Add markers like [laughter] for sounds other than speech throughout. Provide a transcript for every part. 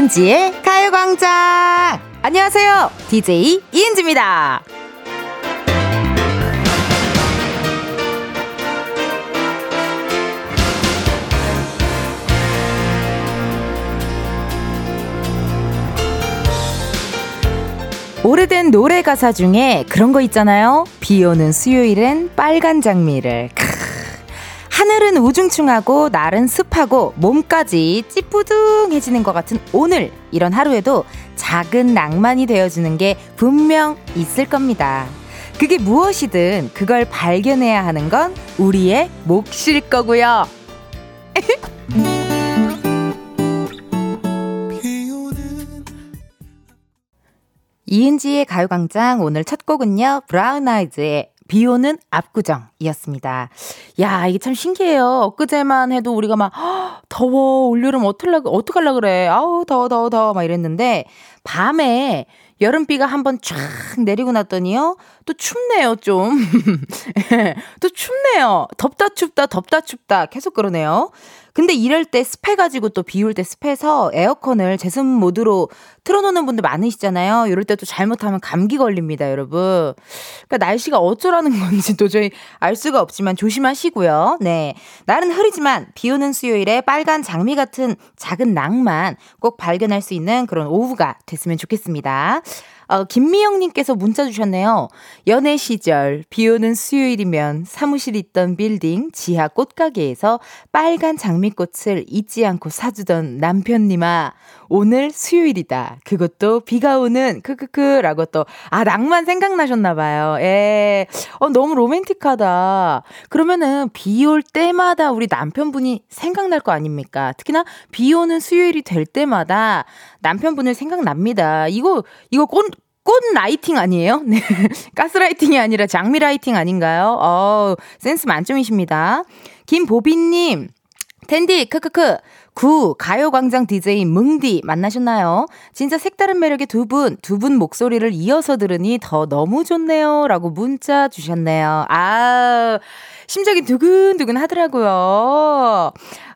이은지의 가요광장! 안녕하세요. DJ 이은지입니다. 오래된 노래 가사 중에 그런 거 있잖아요. 비 오는 수요일엔 빨간 장미를. 하늘은 우중충하고 날은 습하고 몸까지 찌뿌둥해지는 것 같은 오늘 이런 하루에도 작은 낭만이 되어주는 게 분명 있을 겁니다. 그게 무엇이든 그걸 발견해야 하는 건 우리의 몫일 거고요. [laughs] 이은지의 가요광장 오늘 첫 곡은요. 브라운 아이즈의 비 오는 압구정이었습니다. 야, 이게 참 신기해요. 엊그제만 해도 우리가 막, 더워, 올여름 어떡하려, 어떡하려 그래. 아우, 더워, 더워, 더워, 막 이랬는데, 밤에 여름비가 한번 쫙 내리고 났더니요. 또 춥네요, 좀. [laughs] 또 춥네요. 덥다 춥다, 덥다 춥다. 계속 그러네요. 근데 이럴 때 습해가지고 또 비 올 때 습해서 에어컨을 제습 모드로 틀어놓는 분들 많으시잖아요. 이럴 때 또 잘못하면 감기 걸립니다, 여러분. 그러니까 날씨가 어쩌라는 건지 도저히 알 수가 없지만 조심하시고요. 네. 날은 흐리지만 비 오는 수요일에 빨간 장미 같은 작은 낭만 꼭 발견할 수 있는 그런 오후가 됐으면 좋겠습니다. 어, 김미영님께서 문자 주셨네요. 연애 시절, 비 오는 수요일이면 사무실 있던 빌딩 지하 꽃가게에서 빨간 장미꽃을 잊지 않고 사주던 남편님아, 오늘 수요일이다. 그것도 비가 오는 크크크라고 또 아 낭만 생각나셨나 봐요. 예. 어 너무 로맨틱하다. 그러면은 비 올 때마다 우리 남편분이 생각날 거 아닙니까? 특히나 비 오는 수요일이 될 때마다 남편분을 생각납니다. 이거 이거 꽃 꽃 라이팅 아니에요? [laughs] 네. 가스라이팅이 아니라 장미 라이팅 아닌가요? 어, 센스 만점이십니다. 김보빈님, 텐디, 크크크. 구 가요광장 DJ 뭉디 만나셨나요? 진짜 색다른 매력의 두 분, 두 분 목소리를 이어서 들으니 더 너무 좋네요. 라고 문자 주셨네요. 아, 심장이 두근두근 하더라고요.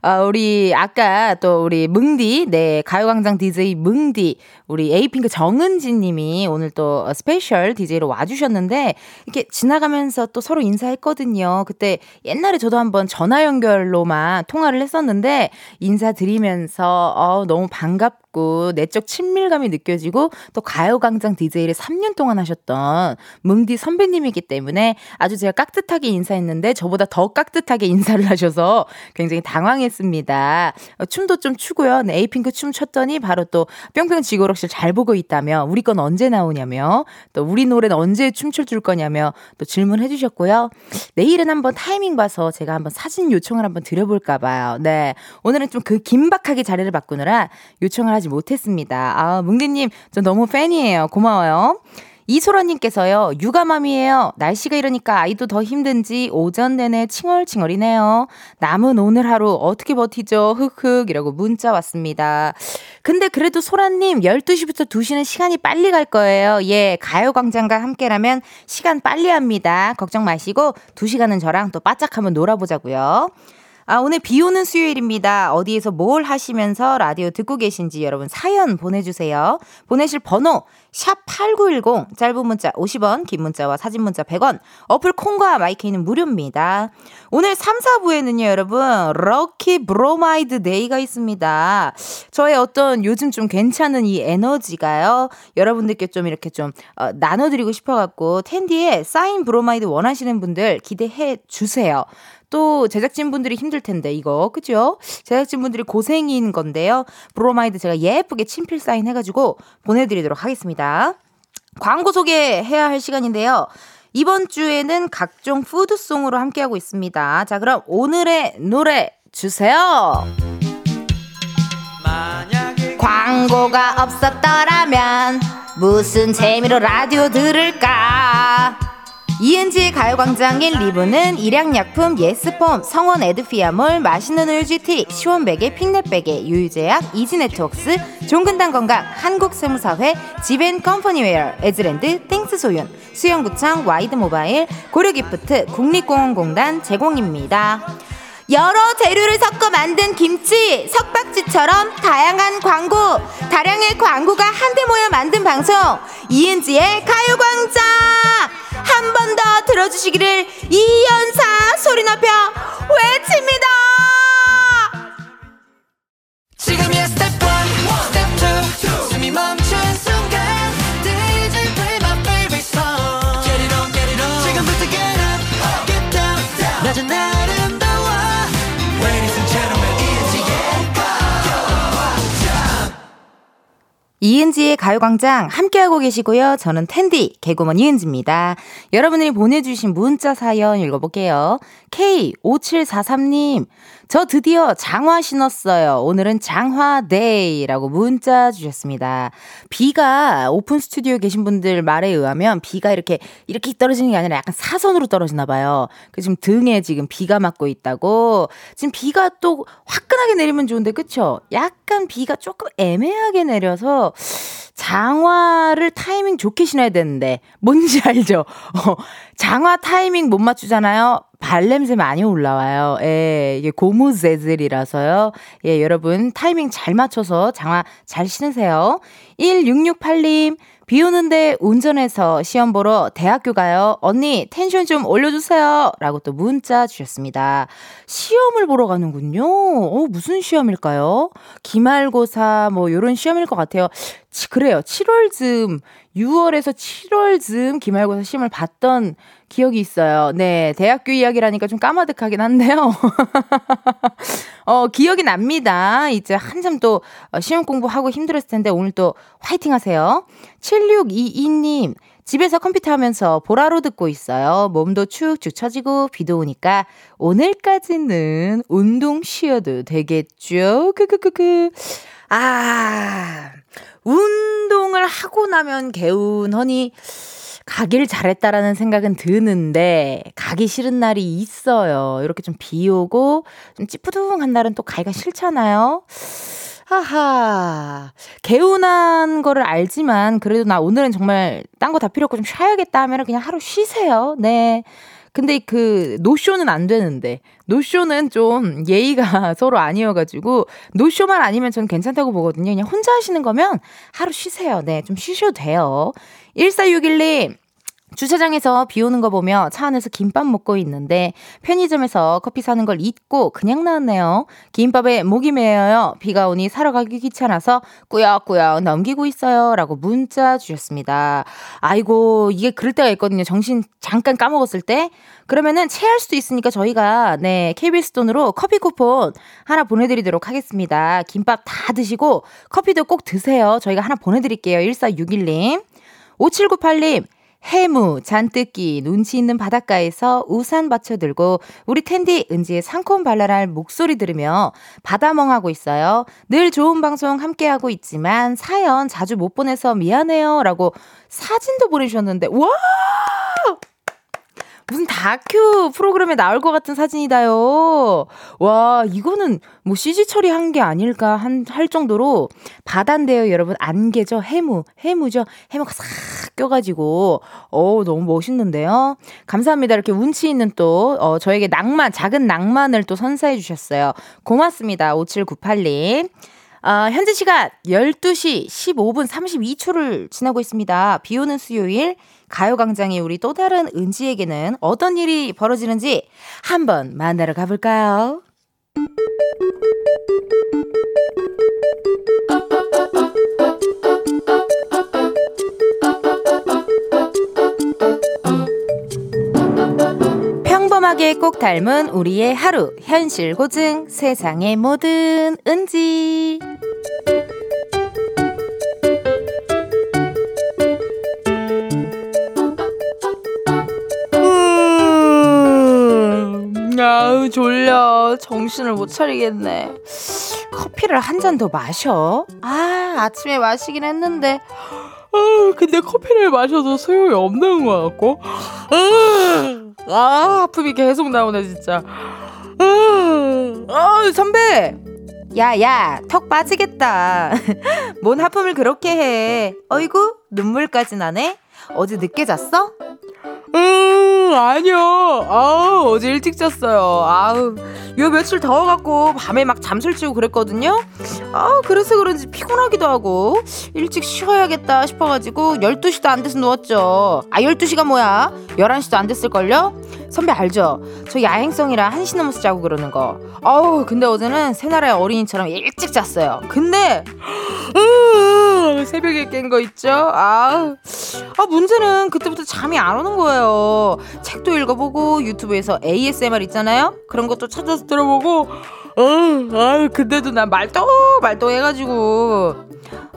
아, 우리 아까 또 우리 뭉디, 네, 가요광장 DJ 뭉디, 우리 에이핑크 정은지 님이 오늘 또 스페셜 DJ로 와주셨는데, 이렇게 지나가면서 또 서로 인사했거든요. 그때 옛날에 저도 한번 전화 연결로만 통화를 했었는데, 인사드리면서, 어, 너무 반갑고, 내적 친밀감이 느껴지고, 또 가요광장 DJ를 3년 동안 하셨던 뭉디 선배님이기 때문에 아주 제가 깍듯하게 인사했는데, 저보다 더 깍듯하게 인사를 하셔서 굉장히 당황했어요. 했습니다. 어, 춤도 좀 추고요. 네, 에이핑크 춤 췄더니 바로 또 뿅뿅 지고록실 잘 보고 있다며 우리 건 언제 나오냐며 또 우리 노래는 언제 춤출 줄 거냐며 또 질문해 주셨고요. 내일은 한번 타이밍 봐서 제가 한번 사진 요청을 한번 드려볼까 봐요. 네. 오늘은 좀 그 긴박하게 자리를 바꾸느라 요청을 하지 못했습니다. 아, 뭉디님, 저 너무 팬이에요. 고마워요. 이소라님께서요, 육아맘이에요. 날씨가 이러니까 아이도 더 힘든지 오전 내내 칭얼칭얼이네요. 남은 오늘 하루 어떻게 버티죠? 흑흑 이라고 문자 왔습니다. 근데 그래도 소라님 12시부터 2시는 시간이 빨리 갈 거예요. 예, 가요광장과 함께라면 시간 빨리 합니다. 걱정 마시고 2시간은 저랑 또 바짝 한번 놀아보자고요. 아, 오늘 비 오는 수요일입니다. 어디에서 뭘 하시면서 라디오 듣고 계신지 여러분 사연 보내주세요. 보내실 번호, 샵8910, 짧은 문자 50원, 긴 문자와 사진 문자 100원, 어플 콩과 마이케이는 무료입니다. 오늘 3, 4부에는요, 여러분, 럭키 브로마이드 데이가 있습니다. 저의 어떤 요즘 좀 괜찮은 이 에너지가요, 여러분들께 좀 이렇게 좀, 어, 나눠드리고 싶어갖고, 텐디에 사인 브로마이드 원하시는 분들 기대해 주세요. 또 제작진분들이 힘들 텐데 이거 그죠? 제작진분들이 고생인 건데요. 브로마이드 제가 예쁘게 친필 사인 해가지고 보내드리도록 하겠습니다. 광고 소개해야 할 시간인데요. 이번 주에는 각종 푸드송으로 함께하고 있습니다. 자, 그럼 오늘의 노래 주세요. 광고가 없었더라면 무슨 재미로 라디오 들을까? 이은지의 가요광장 1, 2부는 일양약품 예스폼, 성원 에드피아몰, 맛있는 우유 GT, 시원베개, 핑넷베개, 유유제약, 이지네트웍스, 종근당 건강, 한국세무사회, 지벤컴퍼니웨어, 에즈랜드, 땡스소윤, 수영구청, 와이드모바일, 고려기프트, 국립공원공단 제공입니다. 여러 재료를 섞어 만든 김치, 석박지처럼 다양한 광고, 다량의 광고가 한데 모여 만든 방송, 이은지의 가요광장! 한 번 더 들어주시기를 이연사 소리 높여 외칩니다! 지금이야 스텝 1, 스텝 2, 숨이 멈춘 순간 이은지의 가요광장 함께하고 계시고요. 저는 텐디, 개그먼 이은지입니다. 여러분이 보내주신 문자 사연 읽어볼게요. K5743님, 저 드디어 장화 신었어요. 오늘은 장화데이라고 문자 주셨습니다. 비가 오픈 스튜디오에 계신 분들 말에 의하면 비가 이렇게 이렇게 떨어지는 게 아니라 약간 사선으로 떨어지나 봐요. 그 지금 등에 지금 비가 맞고 있다고. 지금 비가 또 화끈하게 내리면 좋은데 그쵸? 약간 비가 조금 애매하게 내려서 장화를 타이밍 좋게 신어야 되는데 뭔지 알죠? [laughs] 어, 장화 타이밍 못 맞추잖아요. 발냄새 많이 올라와요. 예, 이게 고무 재질이라서요. 예, 여러분 타이밍 잘 맞춰서 장화 잘 신으세요. 1668님, 비 오는데 운전해서 시험 보러 대학교 가요. 언니, 텐션 좀 올려주세요. 라고 또 문자 주셨습니다. 시험을 보러 가는군요. 어, 무슨 시험일까요? 기말고사, 뭐, 요런 시험일 것 같아요. 치, 그래요. 7월쯤, 6월에서 7월쯤 기말고사 시험을 봤던 기억이 있어요. 네, 대학교 이야기라니까 좀 까마득하긴 한데요. [laughs] 어, 기억이 납니다. 이제 한참 또 어, 시험 공부하고 힘들었을 텐데 오늘 또 화이팅 하세요. 7622님, 집에서 컴퓨터 하면서 보라로 듣고 있어요. 몸도 축축 처지고 비도 오니까 오늘까지는 운동 쉬어도 되겠죠? 크크크크. 아, 운동을 하고 나면 개운하니 가길 잘했다라는 생각은 드는데 가기 싫은 날이 있어요. 이렇게 좀 비 오고 좀 찌뿌둥한 날은 또 가기가 싫잖아요. 하하. 개운한 거를 알지만 그래도 나 오늘은 정말 딴 거 다 필요 없고 좀 쉬어야겠다 하면 그냥 하루 쉬세요. 네. 근데 그 노쇼는 안 되는데 노쇼는 좀 예의가 [laughs] 서로 아니어가지고 노쇼만 아니면 전 괜찮다고 보거든요. 그냥 혼자 하시는 거면 하루 쉬세요. 네, 좀 쉬셔도 돼요. 1461님 주차장에서 비 오는 거 보며 차 안에서 김밥 먹고 있는데 편의점에서 커피 사는 걸 잊고 그냥 나왔네요. 김밥에 목이 메어요. 비가 오니 사러 가기 귀찮아서 꾸역꾸역 넘기고 있어요. 라고 문자 주셨습니다. 아이고, 이게 그럴 때가 있거든요. 정신 잠깐 까먹었을 때. 그러면은 체할 수도 있으니까 저희가 네, KBS 돈으로 커피 쿠폰 하나 보내드리도록 하겠습니다. 김밥 다 드시고 커피도 꼭 드세요. 저희가 하나 보내드릴게요. 1461님. 5798님, 해무, 잔뜩기, 눈치 있는 바닷가에서 우산 받쳐들고 우리 텐디 은지의 상콤발랄할 목소리 들으며 바다멍하고 있어요. 늘 좋은 방송 함께하고 있지만 사연 자주 못 보내서 미안해요. 라고 사진도 보내주셨는데, 와! 무슨 다큐 프로그램에 나올 것 같은 사진이다요. 와, 이거는 뭐 CG 처리한 게 아닐까 한, 할 정도로 바다인데요, 여러분. 안개죠? 해무. 해무죠? 해무가 싹 껴가지고, 어 너무 멋있는데요. 감사합니다. 이렇게 운치 있는 또, 어, 저에게 낭만, 작은 낭만을 또 선사해 주셨어요. 고맙습니다. 5798님. 어, 현재 시간 12시 15분 32초를 지나고 있습니다. 비 오는 수요일 가요광장의 우리 또 다른 은지에게는 어떤 일이 벌어지는지 한번 만나러 가볼까요? 평범하게 꼭 닮은 우리의 하루 현실 고증 세상의 모든 은지 아우 졸려. 정신을 못 차리겠네. 커피를 한 잔 더 마셔? 아 아침에 마시긴 했는데. 아 근데 커피를 마셔도 소용이 없는 것 같고. 아, 아 하품이 계속 나오네 진짜. 아, 아 선배! 야야 턱 빠지겠다. [laughs] 뭔 하품을 그렇게 해? 어이구 눈물까지 나네? 어제 늦게 잤어? 음, 아니요. 아우, 어제 일찍 잤어요. 아우, 요 며칠 더워갖고 밤에 막 잠설치고 그랬거든요. 아 그래서 그런지 피곤하기도 하고 일찍 쉬어야겠다 싶어가지고 12시도 안 돼서 누웠죠. 아, 12시가 뭐야? 11시도 안 됐을걸요? 선배 알죠? 저 야행성이라 1시 넘어서 자고 그러는 거. 어우, 근데 어제는 새나라의 어린이처럼 일찍 잤어요. 근데, 으, 새벽에 깬 거 있죠? 아, 아, 문제는 그때부터 잠이 안 오는 거예요. 책도 읽어보고, 유튜브에서 ASMR 있잖아요? 그런 것도 찾아서 들어보고, 어, 아유, 근데도 난 말똥, 말똥 해가지고.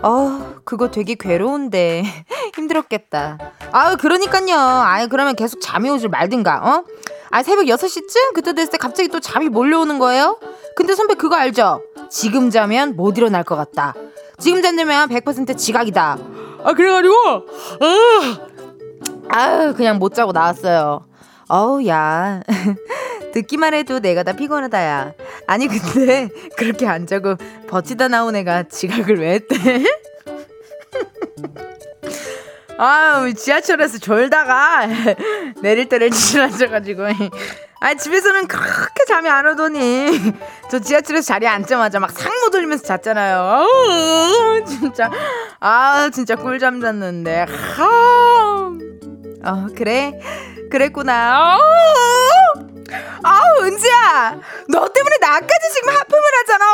어, 그거 되게 괴로운데. [laughs] 힘들었겠다. 아유, 그러니까요. 아유, 그러면 계속 잠이 오질 말든가, 어? 아, 새벽 6시쯤? 그때 됐을 때 갑자기 또 잠이 몰려오는 거예요? 근데 선배 그거 알죠? 지금 자면 못 일어날 것 같다. 지금 잔다면 100% 지각이다. 아, 그래가지고, 아, 아유, 그냥 못 자고 나왔어요. 어우, 야. [laughs] 듣기만 해도 내가 다 피곤하다, 야. 아니, 근데 [laughs] 그렇게 안 자고 버티다 나온 애가 지각을 왜 했대? [laughs] 아유, 지하철에서 졸다가 내릴 때를 지나쳐가지고. 아, 집에서는 그렇게 잠이 안 오더니 저 지하철에서 자리에 앉자마자 막 상모 돌리면서 잤잖아요. 아우, 진짜. 아, 진짜 꿀잠 잤는데. 아, 어, 그래. 그랬구나. 아우 은지야. 너 때문에 나까지 지금 하품을 하잖아.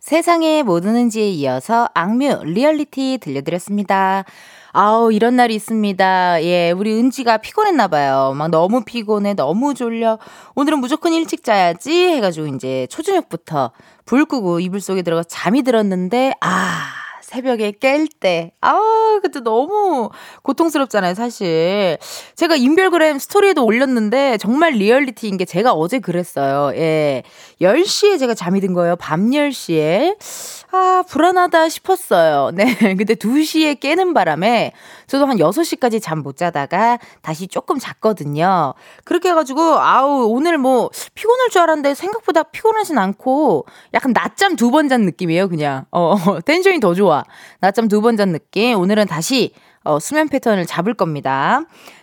세상의 모든 은지에 이어서 악뮤 리얼리티 들려드렸습니다. 아우, 이런 날이 있습니다. 예, 우리 은지가 피곤했나 봐요. 막 너무 피곤해, 너무 졸려. 오늘은 무조건 일찍 자야지 해가지고 이제 초저녁부터 불 끄고 이불 속에 들어가 잠이 들었는데, 아, 새벽에 깰 때. 아, 그때 너무 고통스럽잖아요, 사실. 제가 인별그램 스토리에도 올렸는데 정말 리얼리티인 게 제가 어제 그랬어요. 예. 10시에 제가 잠이 든 거예요. 밤 10시에. 아, 불안하다 싶었어요. [laughs] 네. 근데 2시에 깨는 바람에 저도 한 6시까지 잠 못 자다가 다시 조금 잤거든요. 그렇게 해가지고, 아우, 오늘 뭐 피곤할 줄 알았는데 생각보다 피곤하진 않고 약간 낮잠 두 번 잔 느낌이에요, 그냥. 어, [laughs] 텐션이 더 좋아. 낮잠 두 번 잔 느낌. 오늘은 다시 어, 수면 패턴을 잡을 겁니다.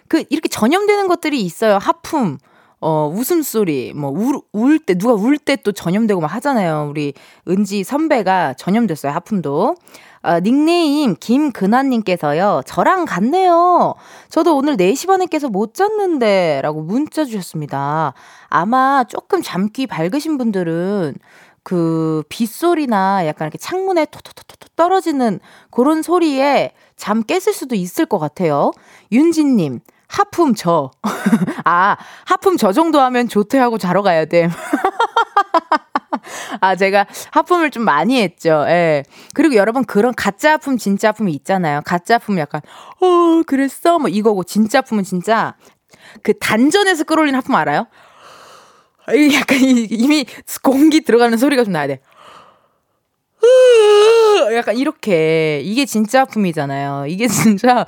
그, 이렇게 전염되는 것들이 있어요. 하품. 어, 웃음소리, 뭐, 울, 울 때, 누가 울 때 또 전염되고 막 하잖아요. 우리 은지 선배가 전염됐어요, 하품도. 어, 닉네임 김근아님께서요, 저랑 같네요. 저도 오늘 4시 반에 깨서 못 잤는데, 라고 문자 주셨습니다. 아마 조금 잠귀 밝으신 분들은 그 빗소리나 약간 이렇게 창문에 토토토토 떨어지는 그런 소리에 잠 깼을 수도 있을 것 같아요. 윤진님, 하품 저. [laughs] 아, 하품 저 정도 하면 조퇴하고 자러 가야 돼. [laughs] 아, 제가 하품을 좀 많이 했죠. 예. 그리고 여러분 그런 가짜 하품, 진짜 하품이 있잖아요. 가짜 하품 약간, 어, 그랬어? 뭐 이거고, 진짜 하품은 진짜 그 단전에서 끌어올린 하품 알아요? 약간 이미 공기 들어가는 소리가 좀 나야 돼. 약간 이렇게 이게 진짜 하품이잖아요. 이게 진짜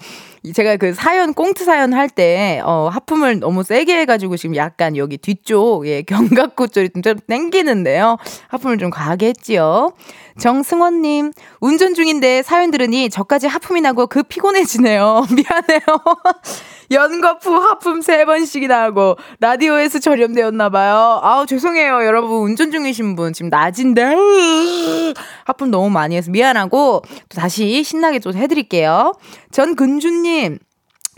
제가 그 사연 꽁트 사연 할 때 어, 하품을 너무 세게 해가지고 지금 약간 여기 뒤쪽 예 견갑골 쪽이 좀 땡기는데요. 하품을 좀 과하게 했지요. 정승원님 운전 중인데 사연 들으니 저까지 하품이 나고 그 피곤해지네요. [laughs] 미안해요. [laughs] 연거푸 하품 세 번씩이나 하고 라디오에서 전염되었나 봐요. 아우 죄송해요 여러분 운전 중이신 분 지금 낮인데 하품 너무 많이 해서 미안하고 또 다시 신나게 좀 해드릴게요. 전근주님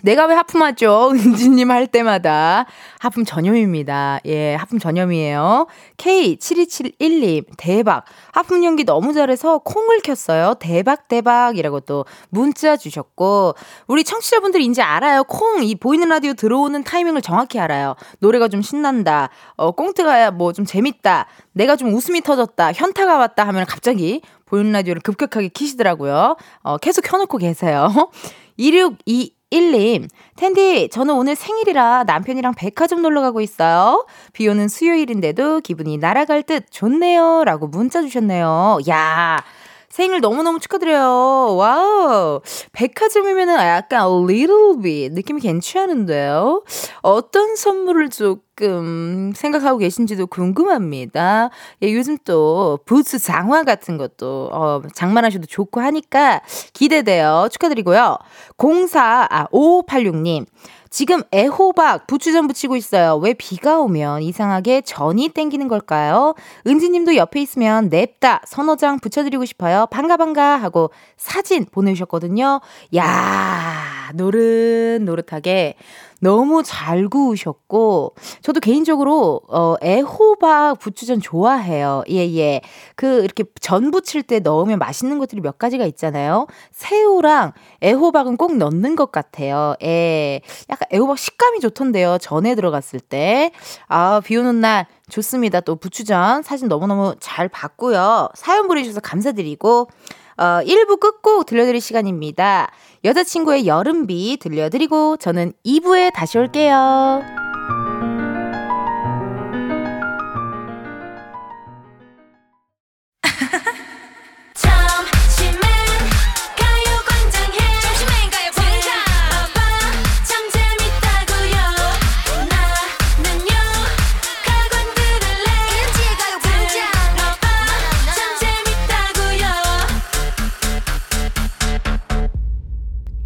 내가 왜 하품하죠? [laughs] 은지님 할 때마다. 하품 전염입니다. 예, 하품 전염이에요. K7271님, 대박. 하품 연기 너무 잘해서 콩을 켰어요. 대박, 대박 이라고 또 문자 주셨고, 우리 청취자분들이 이제 알아요. 콩, 이 보이는 라디오 들어오는 타이밍을 정확히 알아요. 노래가 좀 신난다. 어, 꽁트가 뭐 좀 재밌다. 내가 좀 웃음이 터졌다. 현타가 왔다 하면 갑자기 보이는 라디오를 급격하게 키시더라고요. 어, 계속 켜놓고 계세요. [laughs] 262 1님, 텐디, 저는 오늘 생일이라 남편이랑 백화점 놀러 가고 있어요. 비 오는 수요일인데도 기분이 날아갈 듯 좋네요. 라고 문자 주셨네요. 야, 생일 너무너무 축하드려요. 와우. 백화점이면은 약간 a little bit 느낌이 괜찮은데요? 어떤 선물을 조금 생각하고 계신지도 궁금합니다. 예, 요즘 또 부츠 장화 같은 것도 어, 장만하셔도 좋고 하니까 기대돼요. 축하드리고요. 04, 아, 5586님. 지금 애호박 부추전 부치고 있어요. 왜 비가 오면 이상하게 전이 땡기는 걸까요? 은지님도 옆에 있으면 냅다 서너 장 붙여드리고 싶어요. 반가 반가 하고 사진 보내주셨거든요. 야 노릇노릇하게 너무 잘 구우셨고 저도 개인적으로 어 애호박 부추전 좋아해요. 예 예. 그 이렇게 전 부칠 때 넣으면 맛있는 것들이 몇 가지가 있잖아요. 새우랑 애호박은 꼭 넣는 것 같아요. 예. 약간 애호박 식감이 좋던데요. 전에 들어갔을 때. 아, 비 오는 날 좋습니다. 또 부추전 사진 너무너무 잘 봤고요. 사연 보내주셔서 감사드리고 어 1부 끝곡 들려드릴 시간입니다. 여자친구의 여름비 들려드리고 저는 2부에 다시 올게요.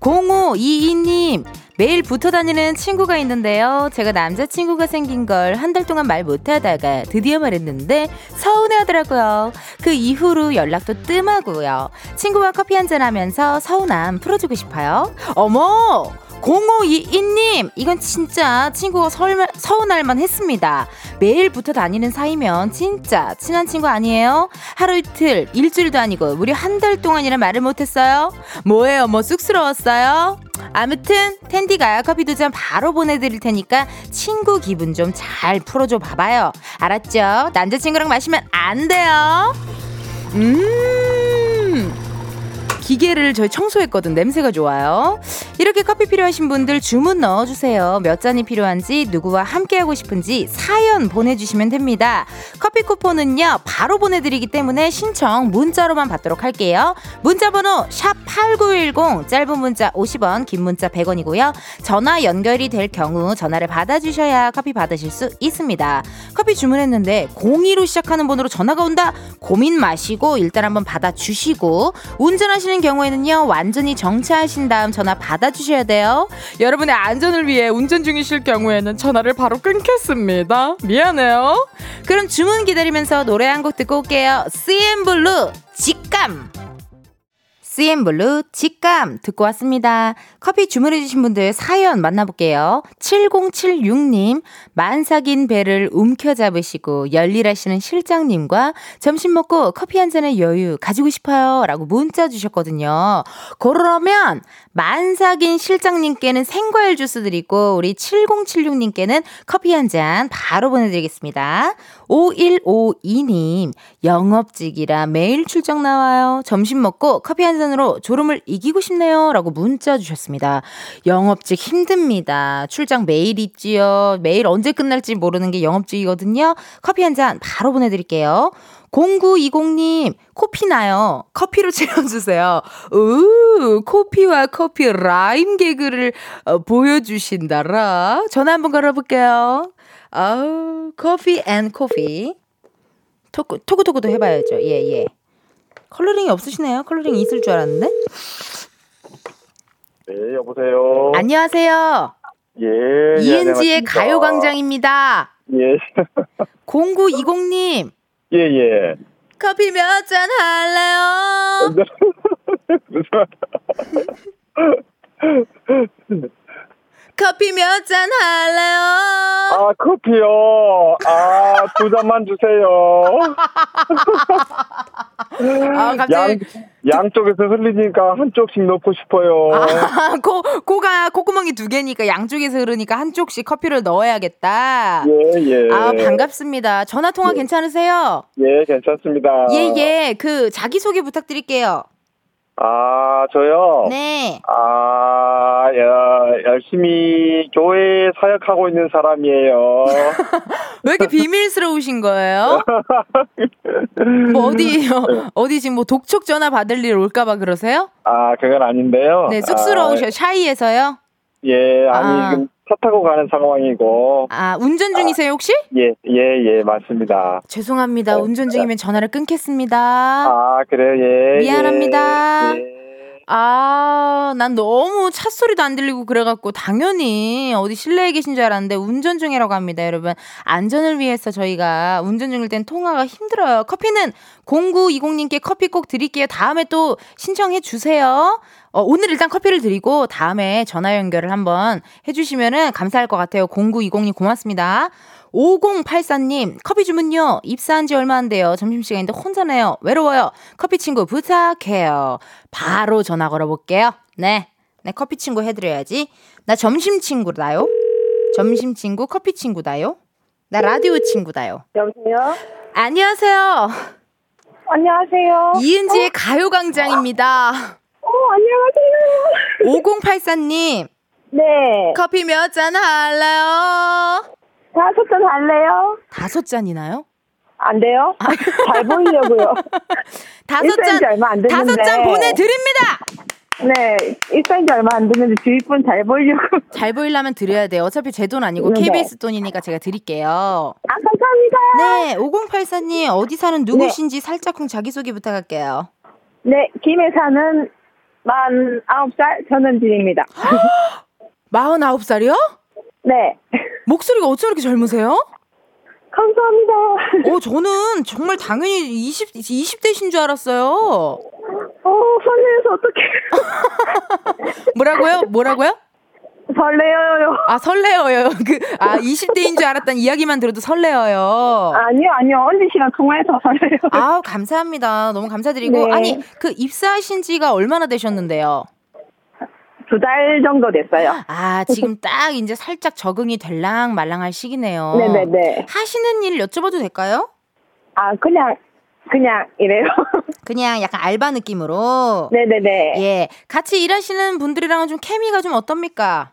0522님, 매일 붙어 다니는 친구가 있는데요. 제가 남자친구가 생긴 걸 한 달 동안 말 못하다가 드디어 말했는데 서운해 하더라고요. 그 이후로 연락도 뜸하고요. 친구와 커피 한잔 하면서 서운함 풀어주고 싶어요. 어머! 0522님, 이건 진짜 친구가 서운할만 했습니다. 매일 붙어 다니는 사이면 진짜 친한 친구 아니에요? 하루 이틀, 일주일도 아니고 무려 한 달 동안이나 말을 못했어요? 뭐예요? 뭐 쑥스러웠어요? 아무튼 텐디가 커피 두잔 바로 보내드릴 테니까 친구 기분 좀 잘 풀어줘 봐봐요. 알았죠? 남자친구랑 마시면 안 돼요. 음. 기계를 저희 청소했거든. 냄새가 좋아요. 이렇게 커피 필요하신 분들 주문 넣어주세요. 몇 잔이 필요한지, 누구와 함께하고 싶은지 사연 보내주시면 됩니다. 커피 쿠폰은요, 바로 보내드리기 때문에 신청 문자로만 받도록 할게요. 문자번호 샵8910, 짧은 문자 50원, 긴 문자 100원이고요. 전화 연결이 될 경우 전화를 받아주셔야 커피 받으실 수 있습니다. 커피 주문했는데 02로 시작하는 번호로 전화가 온다? 고민 마시고 일단 한번 받아주시고, 운전하시는 경우에는요, 완전히 정차하신 다음 전화 받아주셔야 돼요. 여러분의 안전을 위해 운전 중이실 경우에는 전화를 바로 끊겠습니다. 미안해요. 그럼 주문 기다리면서 노래 한 곡 듣고 올게요. CN블루, 직감! CN블루 직감 듣고 왔습니다. 커피 주문해주신 분들 사연 만나볼게요. 7076님, 만삭인 배를 움켜잡으시고 열일하시는 실장님과 점심 먹고 커피 한 잔의 여유 가지고 싶어요. 라고 문자 주셨거든요. 그러면 만삭인 실장님께는 생과일 주스 드리고 우리 7076님께는 커피 한 잔 바로 보내드리겠습니다. 5152님, 영업직이라 매일 출장 나와요. 점심 먹고 커피 한 잔으로 졸음을 이기고 싶네요. 라고 문자 주셨습니다. 영업직 힘듭니다. 출장 매일 있지요. 매일 언제 끝날지 모르는 게 영업직이거든요. 커피 한 잔 바로 보내드릴게요. 0920님, 코피 나요. 커피로 [laughs] 채워주세요. 우, 코피와 커피 라임 개그를 어, 보여주신다라. 전화 한번 걸어볼게요. 아우, 커피 and 코피. 토크, 토크토크도 해봐야죠. 예, 예. 컬러링이 없으시네요. 컬러링 있을 줄 알았는데. 네, 여보세요. 안녕하세요. 예. 이은지의 예, 가요광장입니다. 예. 0920님, [laughs] 예, 예. 커피 몇 잔 할래요? [laughs] 커피 몇 잔 할래요? 아, 커피요. 아, 두 잔만 주세요. 아, 갑자기. 양, 양쪽에서 흘리니까 한쪽씩 넣고 싶어요. 아, [laughs] 코, 코가, 콧구멍이 두 개니까 양쪽에서 흐르니까 한쪽씩 커피를 넣어야겠다. 예, 예. 아, 반갑습니다. 전화 통화 괜찮으세요? 예, 괜찮습니다. 예, 예. 그, 자기소개 부탁드릴게요. 아, 저요? 네. 아, 야, 열심히 교회 사역하고 있는 사람이에요. [laughs] 왜 이렇게 비밀스러우신 거예요? [laughs] 뭐 어디, 어디 지금 뭐 독촉 전화 받을 일 올까봐 그러세요? 아, 그건 아닌데요. 네, 쑥스러우셔. 아, 샤이에서요? 예, 아니, 아. 지금 차 타고 가는 상황이고. 아, 운전 중이세요, 혹시? 예, 예, 예, 맞습니다. 죄송합니다. 운전 중이면 전화를 끊겠습니다. 아, 그래요, 예. 미안합니다. 예, 예. 아, 난 너무 차 소리도 안 들리고 그래갖고 당연히 어디 실내에 계신 줄 알았는데 운전 중이라고 합니다, 여러분. 안전을 위해서 저희가 운전 중일 땐 통화가 힘들어요. 커피는 0920님께 커피 꼭 드릴게요. 다음에 또 신청해 주세요. 어, 오늘 일단 커피를 드리고 다음에 전화 연결을 한번 해주시면은 감사할 것 같아요. 0920님 고맙습니다. 5084님, 커피 주문요. 입사한 지 얼마 안 돼요. 점심시간인데 혼자네요. 외로워요. 커피 친구 부탁해요. 바로 전화 걸어볼게요. 네. 네, 커피 친구 해드려야지. 나 점심 친구다요. 점심 친구, 커피 친구다요. 나 라디오 친구다요. 여보세요? 안녕하세요. 안녕하세요. 이은지의 가요광장입니다. 어, 안녕하세요. 5084님, 네. 커피 몇 잔 할래요? 다섯 잔 할래요? 다섯 잔이나요? 안 돼요? [laughs] 잘 보이려고요. 다섯 잔, 얼마 안. 다섯 잔 보내드립니다! 네. 일산지 얼마 안 됐는데 주위 분잘 보이려고. 잘 보이려면 드려야 돼요. 어차피 제 돈 아니고 네. KBS 돈이니까 제가 드릴게요. 아, 감사합니다. 네, 5084님 어디 사는 누구신지 살짝쿵 자기소개 부탁할게요. 네. 김해 사는 만 아홉 살 전원진입니다. 49살이요? [gasps] 네. 목소리가 어쩜 이렇게 젊으세요? 감사합니다. 어, 저는 정말 당연히 20, 20대신 줄 알았어요. 어, 설레서 어떡해. [laughs] 뭐라고요? 뭐라고요? 설레어요. 아, 설레어요. [laughs] 그, 아, 20대인 줄 알았던 이야기만 들어도 설레어요. 아니요, 아니요. 언니 씨랑 통화해서 설레요. 아우, 감사합니다. 너무 감사드리고. 네. 아니, 그 입사하신 지가 얼마나 되셨는데요? 두 달 정도 됐어요. 아, 지금 딱 이제 살짝 적응이 될랑 말랑할 시기네요. 네네네. 하시는 일 여쭤봐도 될까요? 아, 그냥, 그냥 이래요. [laughs] 그냥 약간 알바 느낌으로. 네네네. 예. 같이 일하시는 분들이랑은 좀 케미가 좀 어떻습니까?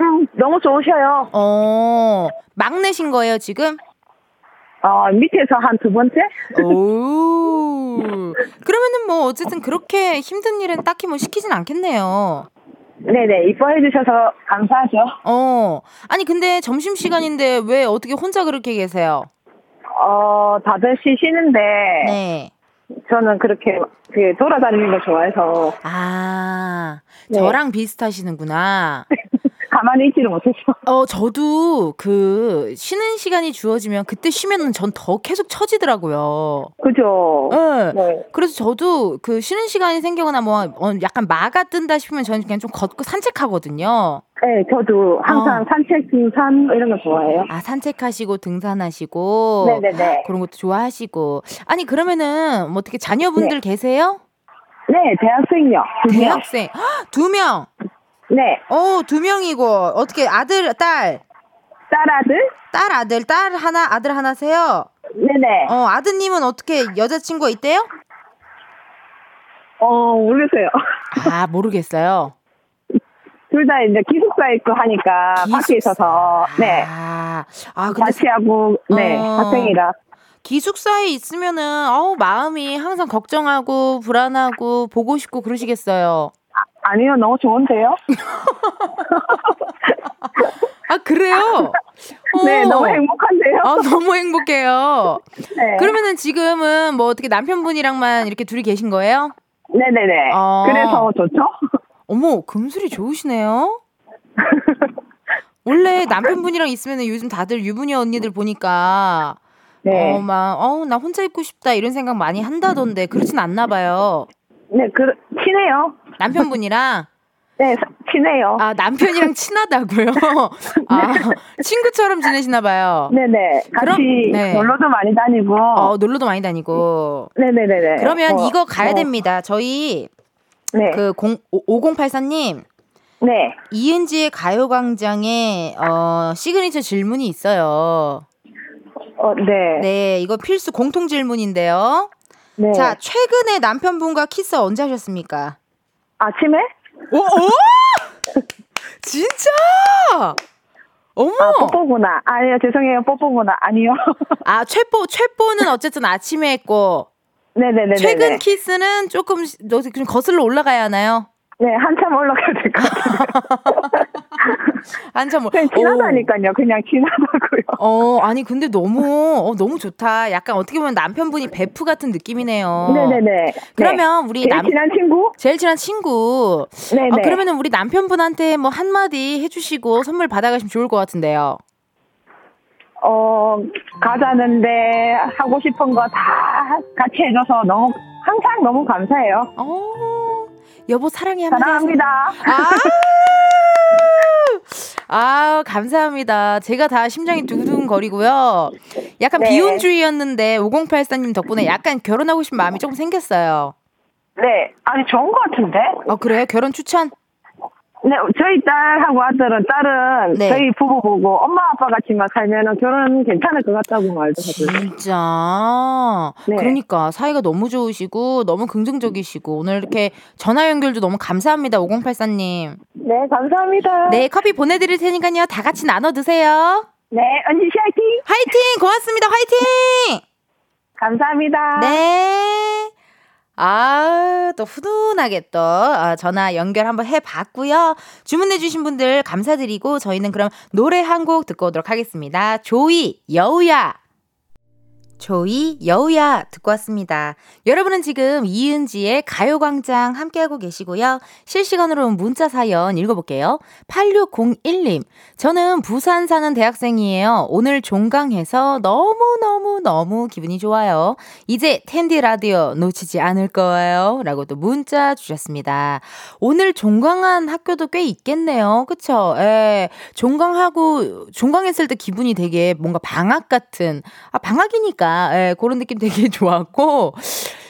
음, 너무 좋으셔요. 어, 막내신 거예요, 지금? 어, 밑에서 한 두 번째? 오. 그러면은 뭐 어쨌든 그렇게 힘든 일은 딱히 뭐 시키진 않겠네요. 네네, 이뻐해 주셔서 감사하죠. 어. 아니, 근데 점심시간인데 왜 어떻게 혼자 그렇게 계세요? 어, 다들 쉬시는데, 네. 저는 그렇게 그 돌아다니는 걸 좋아해서 아, 네. 저랑 비슷하시는구나. [laughs] 가만히 있지를 못했어. [laughs] 어, 저도 그 쉬는 시간이 주어지면 그때 쉬면은 전 더 계속 처지더라고요. 그죠? 네. 네. 그래서 저도 그 쉬는 시간이 생기거나 뭐 어, 약간 마가 뜬다 싶으면 저는 그냥 좀 걷고 산책하거든요. 네, 저도 항상 어. 산책, 등산 이런 거 좋아해요. 아, 산책하시고 등산하시고 네네네. 그런 것도 좋아하시고. 아니, 그러면은 뭐 어떻게 자녀분들 계세요? 네, 대학생이요. 두 명. 대학생. 헉, 두 명. 네, 어, 두 명이고 어떻게 아들, 딸, 딸 아들? 딸 아들, 딸 하나, 아들 하나세요? 네네. 어, 아드님은 어떻게 여자친구가 있대요? 어, 모르겠어요. [laughs] 아, 모르겠어요. 둘 다 이제 기숙사 있고 하니까 기숙사. 밖에 있어서, 네. 아, 아 근데 같이 하고, 네, 어. 학생이라. 기숙사에 있으면은 어우 마음이 항상 걱정하고 불안하고 보고 싶고 그러시겠어요. 아 니요, 너무 좋은데요? [laughs] 아 그래요? [laughs] 네, 어. 너무 행복한데요? 아 너무 행복해요. [laughs] 네. 그러면은 지금은 뭐 어떻게 남편분이랑만 이렇게 둘이 계신 거예요? 네네네. 어. 그래서 좋죠? 어머 금술이 좋으시네요. 원래 남편분이랑 있으면은 요즘 다들 유부녀 언니들 보니까 네. 어 막 어 나 혼자 있고 싶다 이런 생각 많이 한다던데 그렇진 않나 봐요. 네, 그, 친해요. 남편분이랑 네, 친해요. 아, 남편이랑 [laughs] 친하다고요? 아, 친구처럼 지내시나 봐요. 네네. 같이 그럼- 네. 놀러도 많이 다니고. 어, 놀러도 많이 다니고. 네네네네. 그러면 뭐, 이거 가야 뭐, 됩니다. 저희 네. 그 0, 5084님 네. 이은지의 가요광장에 어, 시그니처 질문이 있어요. 어, 네. 네, 이거 필수 공통 질문인데요. 네. 자, 최근에 남편분과 키스 언제 하셨습니까? 아침에? 오, 오! [laughs] 진짜? 어머! 아, 뽀뽀구나. 아니요, 죄송해요. 뽀뽀구나. 아니요. [laughs] 아, 최뽀, 최뽀는 어쨌든 아침에 했고, 네네네네. 최근 키스는 조금, 좀 거슬러 올라가야 하나요? 네, 한참 올라가야 될 것 같아요. [laughs] [laughs] 한참, 올- 그냥 오. 지나다니까요. 그냥 지나다고요. 어, 아니, 근데 너무, 어, 너무 좋다. 약간 어떻게 보면 남편분이 베프 같은 느낌이네요. 네네네. 그러면 우리 제일 남, 친한 친구? 제일 친한 친구. 네네. 어, 그러면은 우리 남편분한테 뭐 한마디 해주시고 선물 받아가시면 좋을 것 같은데요. 어, 가자는데 하고 싶은 거 다 같이 해줘서 너무, 항상 너무 감사해요. 어, 여보 사랑해 한마디. 사랑합니다. [laughs] 아, 아, 감사합니다. 제가 다 심장이 두근두근거리고요. 약간 네. 비혼주의였는데 5084님 덕분에 약간 결혼하고 싶은 마음이 조금 생겼어요. 네. 아니, 좋은 것 같은데? 어, 그래요? 결혼 추천? 네, 저희 딸하고 아들은, 딸은 네. 저희 부부 보고 엄마 아빠 같이만 살면은 결혼 괜찮을 것 같다고 말도 하더라고요. 진짜. 네. 그러니까 사이가 너무 좋으시고 너무 긍정적이시고 오늘 이렇게 전화 연결도 너무 감사합니다. 5084님. 네, 감사합니다. 네, 커피 보내 드릴 테니까요. 다 같이 나눠 드세요. 네, 언니 씨 화이팅! 화이팅! 고맙습니다. 화이팅! 감사합니다. 네. 아, 또 훈훈하게 또 아, 전화 연결 한번 해봤고요. 주문해주신 분들 감사드리고 저희는 그럼 노래 한 곡 듣고 오도록 하겠습니다. 조이, 여우야. 조이, 여우야 듣고 왔습니다. 여러분은 지금 이은지의 가요광장 함께하고 계시고요. 실시간으로 문자 사연 읽어볼게요. 8601님, 저는 부산 사는 대학생이에요. 오늘 종강해서 너무너무너무 기분이 좋아요. 이제 텐디 라디오 놓치지 않을 거예요. 라고 또 문자 주셨습니다. 오늘 종강한 학교도 꽤 있겠네요. 그쵸? 예. 종강하고, 종강했을 때 기분이 되게 뭔가 방학 같은, 아, 방학이니까, 예, 그런 느낌 되게 좋았고,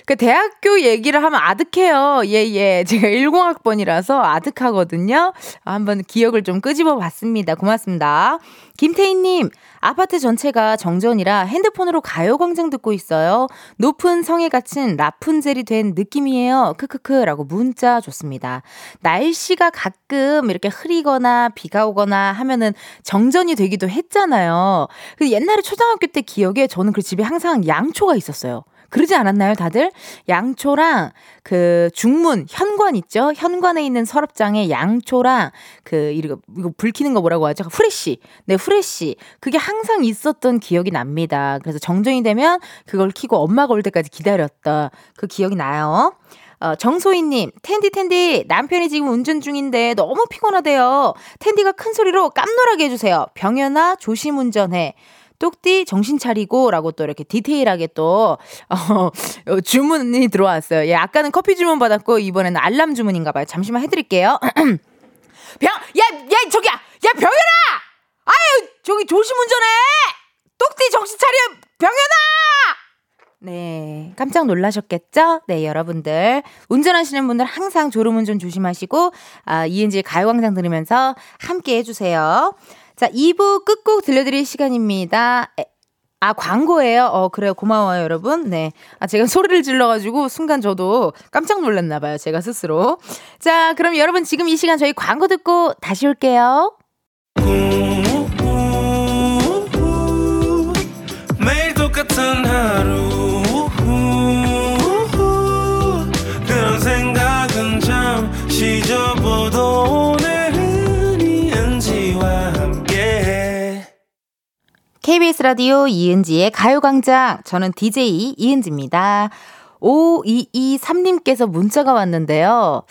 그 대학교 얘기를 하면 아득해요. 예, 예. 제가 10학번이라서 아득하거든요. 한번 기억을 좀 끄집어 봤습니다. 고맙습니다. 김태희님, 아파트 전체가 정전이라 핸드폰으로 가요광장 듣고 있어요. 높은 성에 갇힌 라푼젤이 된 느낌이에요. 크크크. 라고 문자 줬습니다. 날씨가 가끔 이렇게 흐리거나 비가 오거나 하면은 정전이 되기도 했잖아요. 그 옛날에 초등학교 때 기억에 저는 그 집에 항상 양초가 있었어요. 그러지 않았나요, 다들? 양초랑 그 중문 현관 있죠? 현관에 있는 서랍장에 양초랑 그 이거 이거 불 켜는 거 뭐라고 하죠? 후레쉬. 네, 후레쉬. 그게 항상 있었던 기억이 납니다. 그래서 정전이 되면 그걸 켜고 엄마가 올 때까지 기다렸다. 그 기억이 나요. 어, 정소희님, 텐디, 텐디, 남편이 지금 운전 중인데 너무 피곤하대요. 텐디가 큰 소리로 깜놀하게 해주세요. 병현아, 조심 운전해. 똑띠 정신 차리고 라고 또 이렇게 디테일하게 또 어, 어, 주문이 들어왔어요. 예, 아까는 커피 주문 받았고 이번에는 알람 주문인가 봐요. 잠시만 해드릴게요. [clears throat] 병, 야, 야, 저기야, 야, 병현아! 아유, 저기 조심 운전해! 똑띠 정신 차려, 병현아! 네, 깜짝 놀라셨겠죠? 네, 여러분들. 운전하시는 분들 항상 졸음 운전 조심하시고, 아, 이은지의 가요광장 들으면서 함께 해주세요. 자, 2부 끝곡 들려드릴 시간입니다. 에, 아, 광고예요? 어, 그래요. 고마워요, 여러분. 네. 아, 제가 소리를 질러가지고 순간 저도 깜짝 놀랐나봐요. 제가 스스로. 자, 그럼 여러분 지금 이 시간 저희 광고 듣고 다시 올게요. 매일 똑같은 하루 KBS 라디오 이은지의 가요광장. 저는 DJ 이은지입니다. 5223님께서 문자가 왔는데요.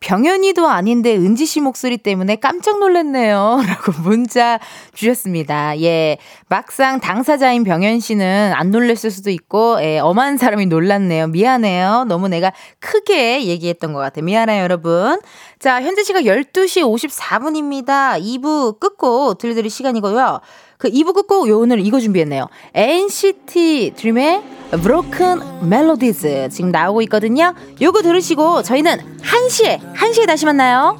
병현이도 아닌데 은지 씨 목소리 때문에 깜짝 놀랐네요. [laughs] 라고 문자 주셨습니다. 예. 막상 당사자인 병현 씨는 안 놀랐을 수도 있고, 예, 엄한 사람이 놀랐네요. 미안해요. 너무 내가 크게 얘기했던 것 같아요. 미안해요, 여러분. 자, 현재 시각 12시 54분입니다. 2부 끝고 들려드릴 시간이고요. 그 2부 끝곡 오늘 이거 준비했네요. NCT 드림의 Broken Melodies 지금 나오고 있거든요. 요거 들으시고 저희는 1시에 1시에 다시 만나요.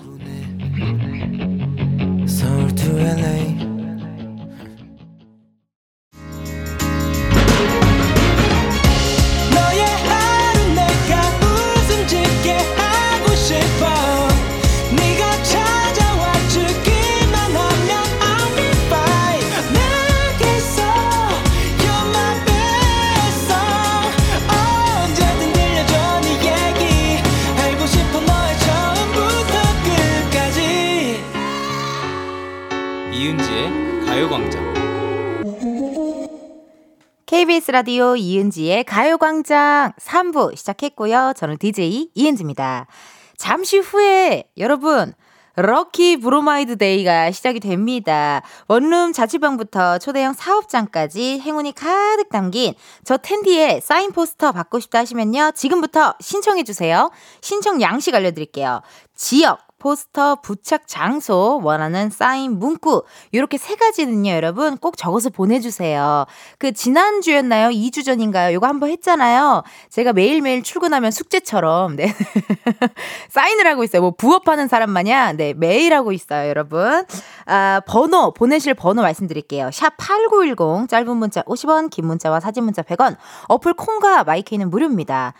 라디오 이은지의 가요광장 3부 시작했고요. 저는 DJ 이은지입니다. 잠시 후에 여러분 럭키 브로마이드 데이가 시작이 됩니다. 원룸 자취방부터 초대형 사업장까지 행운이 가득 담긴 저 텐디의 사인 포스터 받고 싶다 하시면요. 지금부터 신청해 주세요. 신청 양식 알려드릴게요. 지역 포스터 부착 장소 원하는 사인 문구 이렇게 세 가지는요 여러분 꼭 적어서 보내주세요. 그 지난주였나요? 2주 전인가요? 이거 한번 했잖아요. 제가 매일매일 출근하면 숙제처럼 네. [laughs] 사인을 하고 있어요. 뭐 부업하는 사람 마냥 네 매일 하고 있어요 여러분. 아 번호 보내실 번호 말씀드릴게요. 샵 8910 짧은 문자 50원 긴 문자와 사진 문자 100원 어플 콩과 마이케이는 무료입니다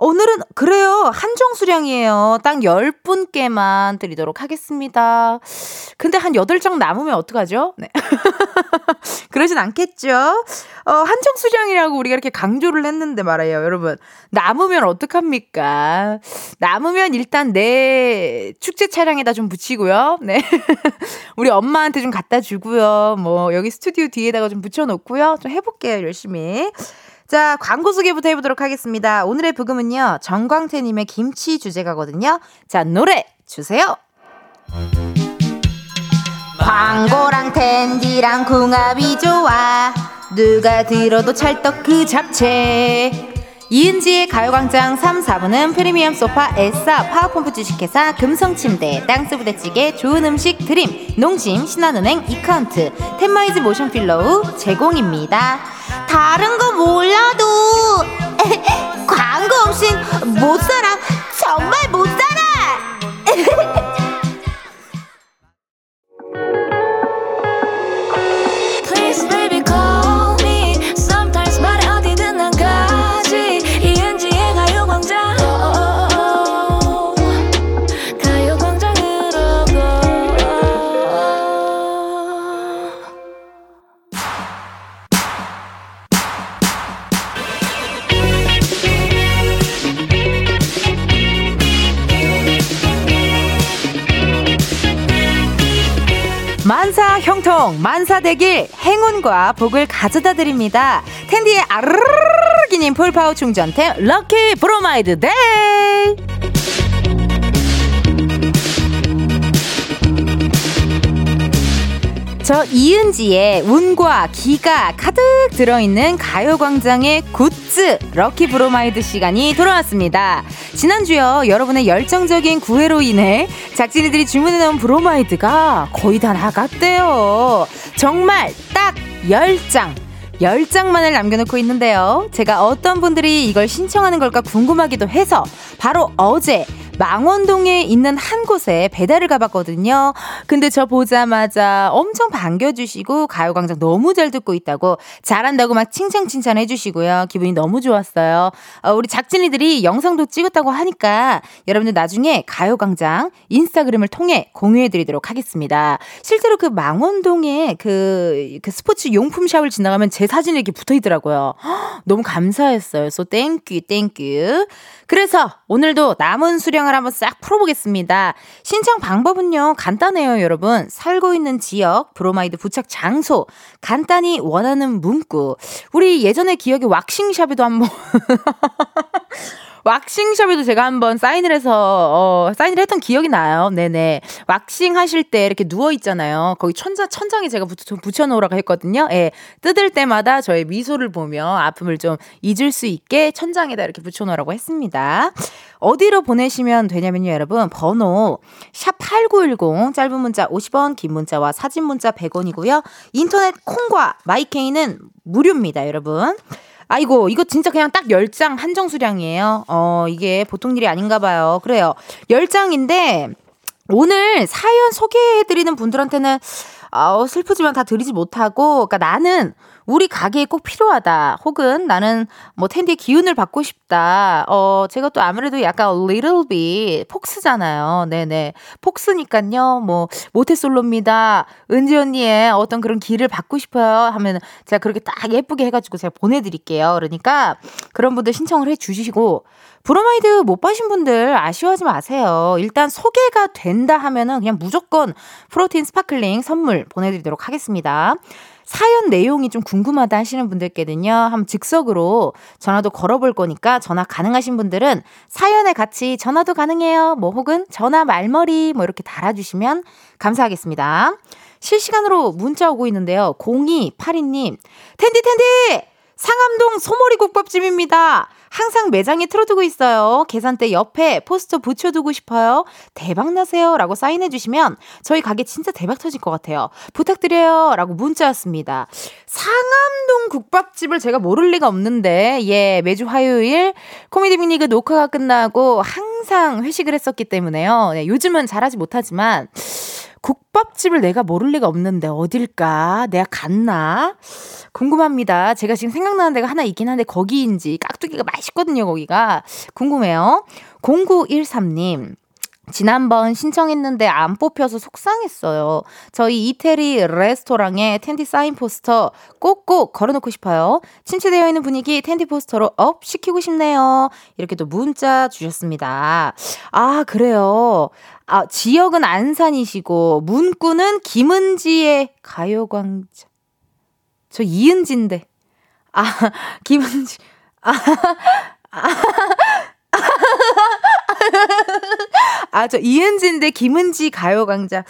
오늘은 그래요. 한정 수량이에요. 딱 10분께만 드리도록 하겠습니다. 근데 한 8장 남으면 어떡하죠? 네. [laughs] 그러진 않겠죠? 어, 한정 수량이라고 우리가 이렇게 강조를 했는데 말이에요, 여러분. 남으면 어떡합니까? 남으면 일단 내 축제 차량에다 좀 붙이고요. 네. [laughs] 우리 엄마한테 좀 갖다 주고요. 뭐, 여기 스튜디오 뒤에다가 좀 붙여 놓고요. 좀 해볼게요, 열심히. 자, 광고 소개부터 해보도록 하겠습니다. 오늘의 부금은요, 정광태님의 김치 주제가거든요. 자, 노래 주세요. 광고랑 텐디랑 궁합이 좋아. 누가 들어도 찰떡 그 잡채. 이은지의 가요광장 3, 4부는 프리미엄 소파 에싸 파워펌프 주식회사 금성침대 땅스부대찌개 좋은 음식 드림 농심 신한은행 이카운트 텐마이즈 모션 필러우 제공입니다 다른 거 몰라도. [laughs] 광고 없인 못 살아 만사 형통 만사 되길 행운과 복을 가져다 드립니다. 텐디의 데이 저 이은지의 운과 기가 가득 들어있는 가요광장의 굿즈 럭키 브로마이드 시간이 돌아왔습니다. 지난주요 여러분의 열정적인 구애로 인해 작진이들이 주문해놓은 브로마이드가 거의 다 나갔대요. 정말 딱 10장 10장만을 남겨놓고 있는데요. 제가 어떤 분들이 이걸 신청하는 걸까 궁금하기도 해서 바로 어제 망원동에 있는 한 곳에 배달을 가봤거든요. 근데 저 보자마자 엄청 반겨주시고 가요광장 너무 잘 듣고 있다고 잘한다고 막 칭찬칭찬 해주시고요. 기분이 너무 좋았어요. 어, 우리 작진이들이 영상도 찍었다고 하니까 여러분들 나중에 가요광장 인스타그램을 통해 공유해드리도록 하겠습니다. 실제로 그 망원동에 그, 그 스포츠 용품 샵을 지나가면 제 사진이 이렇게 붙어 있더라고요. 헉, [gasps] 너무 감사했어요. So thank you. 그래서 오늘도 남은 수량을 한번 싹 풀어보겠습니다. 신청 방법은요 간단해요, 여러분. 살고 있는 지역, 브로마이드 부착 장소, 간단히 원하는 문구. 우리 예전에 기억에 왁싱샵에도 한번 [laughs] [laughs] 왁싱샵에도 제가 한번 사인을 해서 어, 사인을 했던 기억이 나요. 네네. 왁싱 하실 때 이렇게 누워 있잖아요. 거기 천장 천장에 제가 붙여, 붙여 놓으라고 했거든요. 예. 뜯을 때마다 저의 미소를 보며 아픔을 좀 잊을 수 있게 천장에다 이렇게 붙여 놓으라고 했습니다. 어디로 보내시면 되냐면요, 여러분. 번호 샵8910 짧은 문자 50원, 긴 문자와 사진 문자 100원이고요. 인터넷 콩과 마이케이는 무료입니다, 여러분. 아이고, 이거 진짜 그냥 딱 10장 한정 수량이에요. 어, 이게 보통 일이 아닌가 봐요. 그래요. 10장인데 오늘 사연 소개해드리는 분들한테는 아, 슬프지만 다 드리지 못하고, 그러니까 나는 우리 가게에 꼭 필요하다. 혹은 나는 뭐 텐디의 기운을 받고 싶다. 어, 제가 또 아무래도 약간 little bit 폭스잖아요. 네네. 폭스니까요. 뭐, 모태솔로입니다. 은지 언니의 어떤 그런 기를 받고 싶어요. 하면 제가 그렇게 딱 예쁘게 해가지고 제가 보내드릴게요. 그러니까 그런 분들 신청을 해 주시고, 브로마이드 못 타신 분들 아쉬워하지 마세요. 일단 소개가 된다 하면은 그냥 무조건 프로틴 스파클링 선물 보내드리도록 하겠습니다. 사연 내용이 좀 궁금하다 하시는 분들께는요, 한번 즉석으로 전화도 걸어볼 거니까 전화 가능하신 분들은 사연에 같이 전화도 가능해요. 뭐 혹은 전화 말머리 뭐 이렇게 달아주시면 감사하겠습니다. 실시간으로 문자 오고 있는데요. 0282님, 텐디 텐디! 상암동 소머리 국밥집입니다. 항상 매장에 틀어두고 있어요. 계산대 옆에 포스터 붙여두고 싶어요. 대박나세요. 라고 사인해주시면 저희 가게 진짜 대박 터질 것 같아요. 부탁드려요. 라고 문자 왔습니다. 상암동 국밥집을 제가 모를 리가 없는데, 예, 매주 화요일 코미디 빅리그 녹화가 끝나고 항상 회식을 했었기 때문에요. 네, 요즘은 잘하지 못하지만, 국밥집을 내가 모를 리가 없는데 어딜까? 내가 갔나? 궁금합니다. 제가 지금 생각나는 데가 하나 있긴 한데 거기인지 깍두기가 맛있거든요, 거기가. 궁금해요. 0913님. 지난번 신청했는데 안 뽑혀서 속상했어요. 저희 이태리 레스토랑에 텐디 사인 포스터 꼭꼭 걸어놓고 싶어요. 침체되어 있는 분위기 은디 포스터로 up 시키고 싶네요. 이렇게 또 문자 주셨습니다. 아, 그래요. 아, 지역은 안산이시고, 문구는 김은지의 가요광장. 저 이은지인데. 아, [laughs] 김은지. 아, [laughs] 아, 아, [laughs] 저 이은지인데 김은지 가요광장.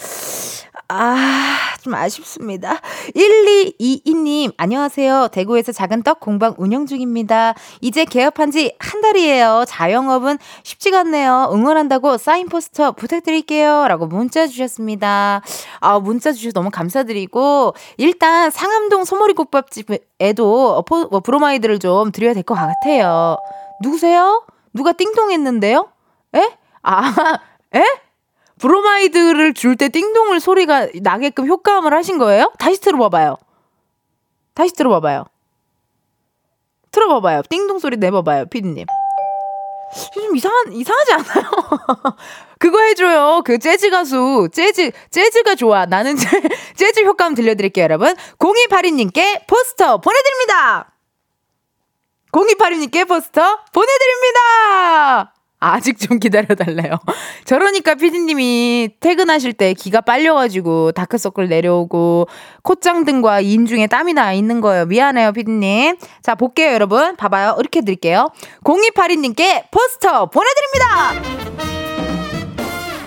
아, 좀 아쉽습니다. 1222님, 안녕하세요. 대구에서 작은 떡 공방 운영 중입니다. 이제 개업한 지 한 달이에요. 자영업은 쉽지가 않네요. 응원한다고 사인 포스터 부탁드릴게요. 라고 문자 주셨습니다. 아, 문자 주셔서 너무 감사드리고, 일단 상암동 소머리국밥집에도 포- 뭐 브로마이드를 좀 드려야 될 것 같아요. 누구세요? 누가 띵동 했는데요? 에? 아, 에? 브로마이드를 줄 때 띵동을 소리가 나게끔 효과음을 하신 거예요? 다시 들어봐봐요. 다시 들어봐봐요. 들어봐봐요. 띵동 소리 내봐봐요, 피디님. 좀 이상한, 이상하지 않아요? [laughs] 그거 해줘요. 그 재즈 가수, 재즈, 재즈가 좋아. 나는 [laughs] 재, 재즈 효과음 들려드릴게요, 여러분. 0282님께 포스터 보내드립니다! 0282님께 포스터 보내드립니다! 아직 좀 기다려달래요. [laughs] 저러니까 피디님이 퇴근하실 때 기가 빨려가지고 다크서클 내려오고 콧잔등과 인중에 땀이 나 있는 거예요. 미안해요, 피디님. 자, 볼게요, 여러분. 봐봐요. 이렇게 드릴게요. 0282님께 포스터 보내드립니다!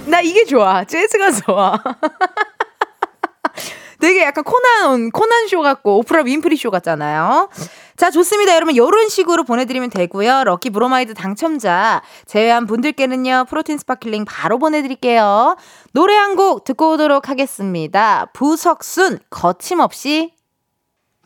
나 이게 좋아. 재즈가 좋아. [laughs] 되게 약간 코난, 코난 쇼 같고, 오프라 윈프리 쇼 같잖아요. 자, 좋습니다. 여러분, 요런 식으로 보내드리면 되고요. 럭키 브로마이드 당첨자 제외한 분들께는요, 프로틴 스파클링 바로 보내드릴게요. 노래 한 곡 듣고 오도록 하겠습니다. 부석순, 거침없이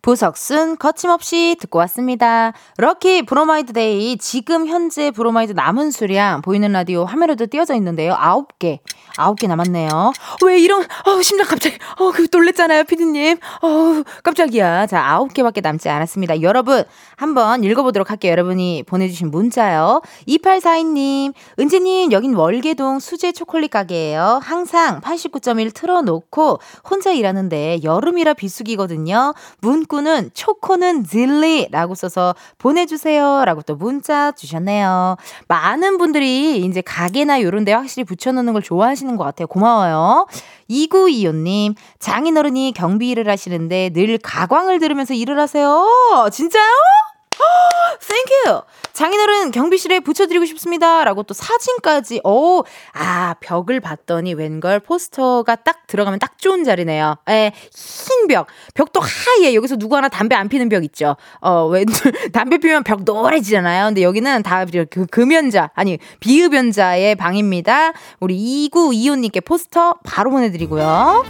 부석순 거침없이 듣고 왔습니다. 럭키 브로마이드 데이 지금 현재 브로마이드 남은 수량 보이는 라디오 화면에도 띄어져 있는데요. 아홉 개 아홉 개 남았네요. 왜 이런 어 심장 갑자기 어그 놀랬잖아요, 피디님. 어 깜짝이야. 자 아홉 개밖에 남지 않았습니다. 여러분 한번 읽어 보도록 할게요. 여러분이 보내 주신 문자요. 2842님 은지 님 여긴 월계동 수제 초콜릿 가게예요. 항상 89.1 틀어 놓고 혼자 일하는데 여름이라 비수기거든요. 문구 는 초코는 딜리라고 써서 보내주세요 라고 또 문자 주셨네요. 많은 분들이 이제 가게나 요런 데 확실히 붙여놓는 걸 좋아하시는 것 같아요. 고마워요. 2925님, 장인어른이 경비 일을 하시는데 늘 가광을 들으면서 일을 하세요. 진짜요? [gasps] Thank you. 장인어른 경비실에 붙여드리고 싶습니다. 라고 또 사진까지, 오, 아, 벽을 봤더니 웬걸 포스터가 딱 들어가면 딱 좋은 자리네요. 에, 흰 벽. 벽도 하얘. 여기서 누구 하나 담배 안 피는 벽 있죠. 어, 왜, [laughs] 담배 피면 벽 노래지잖아요. 근데 여기는 다 그 금연자, 아니, 비흡연자의 방입니다. 우리 2925님께 포스터 바로 보내드리고요.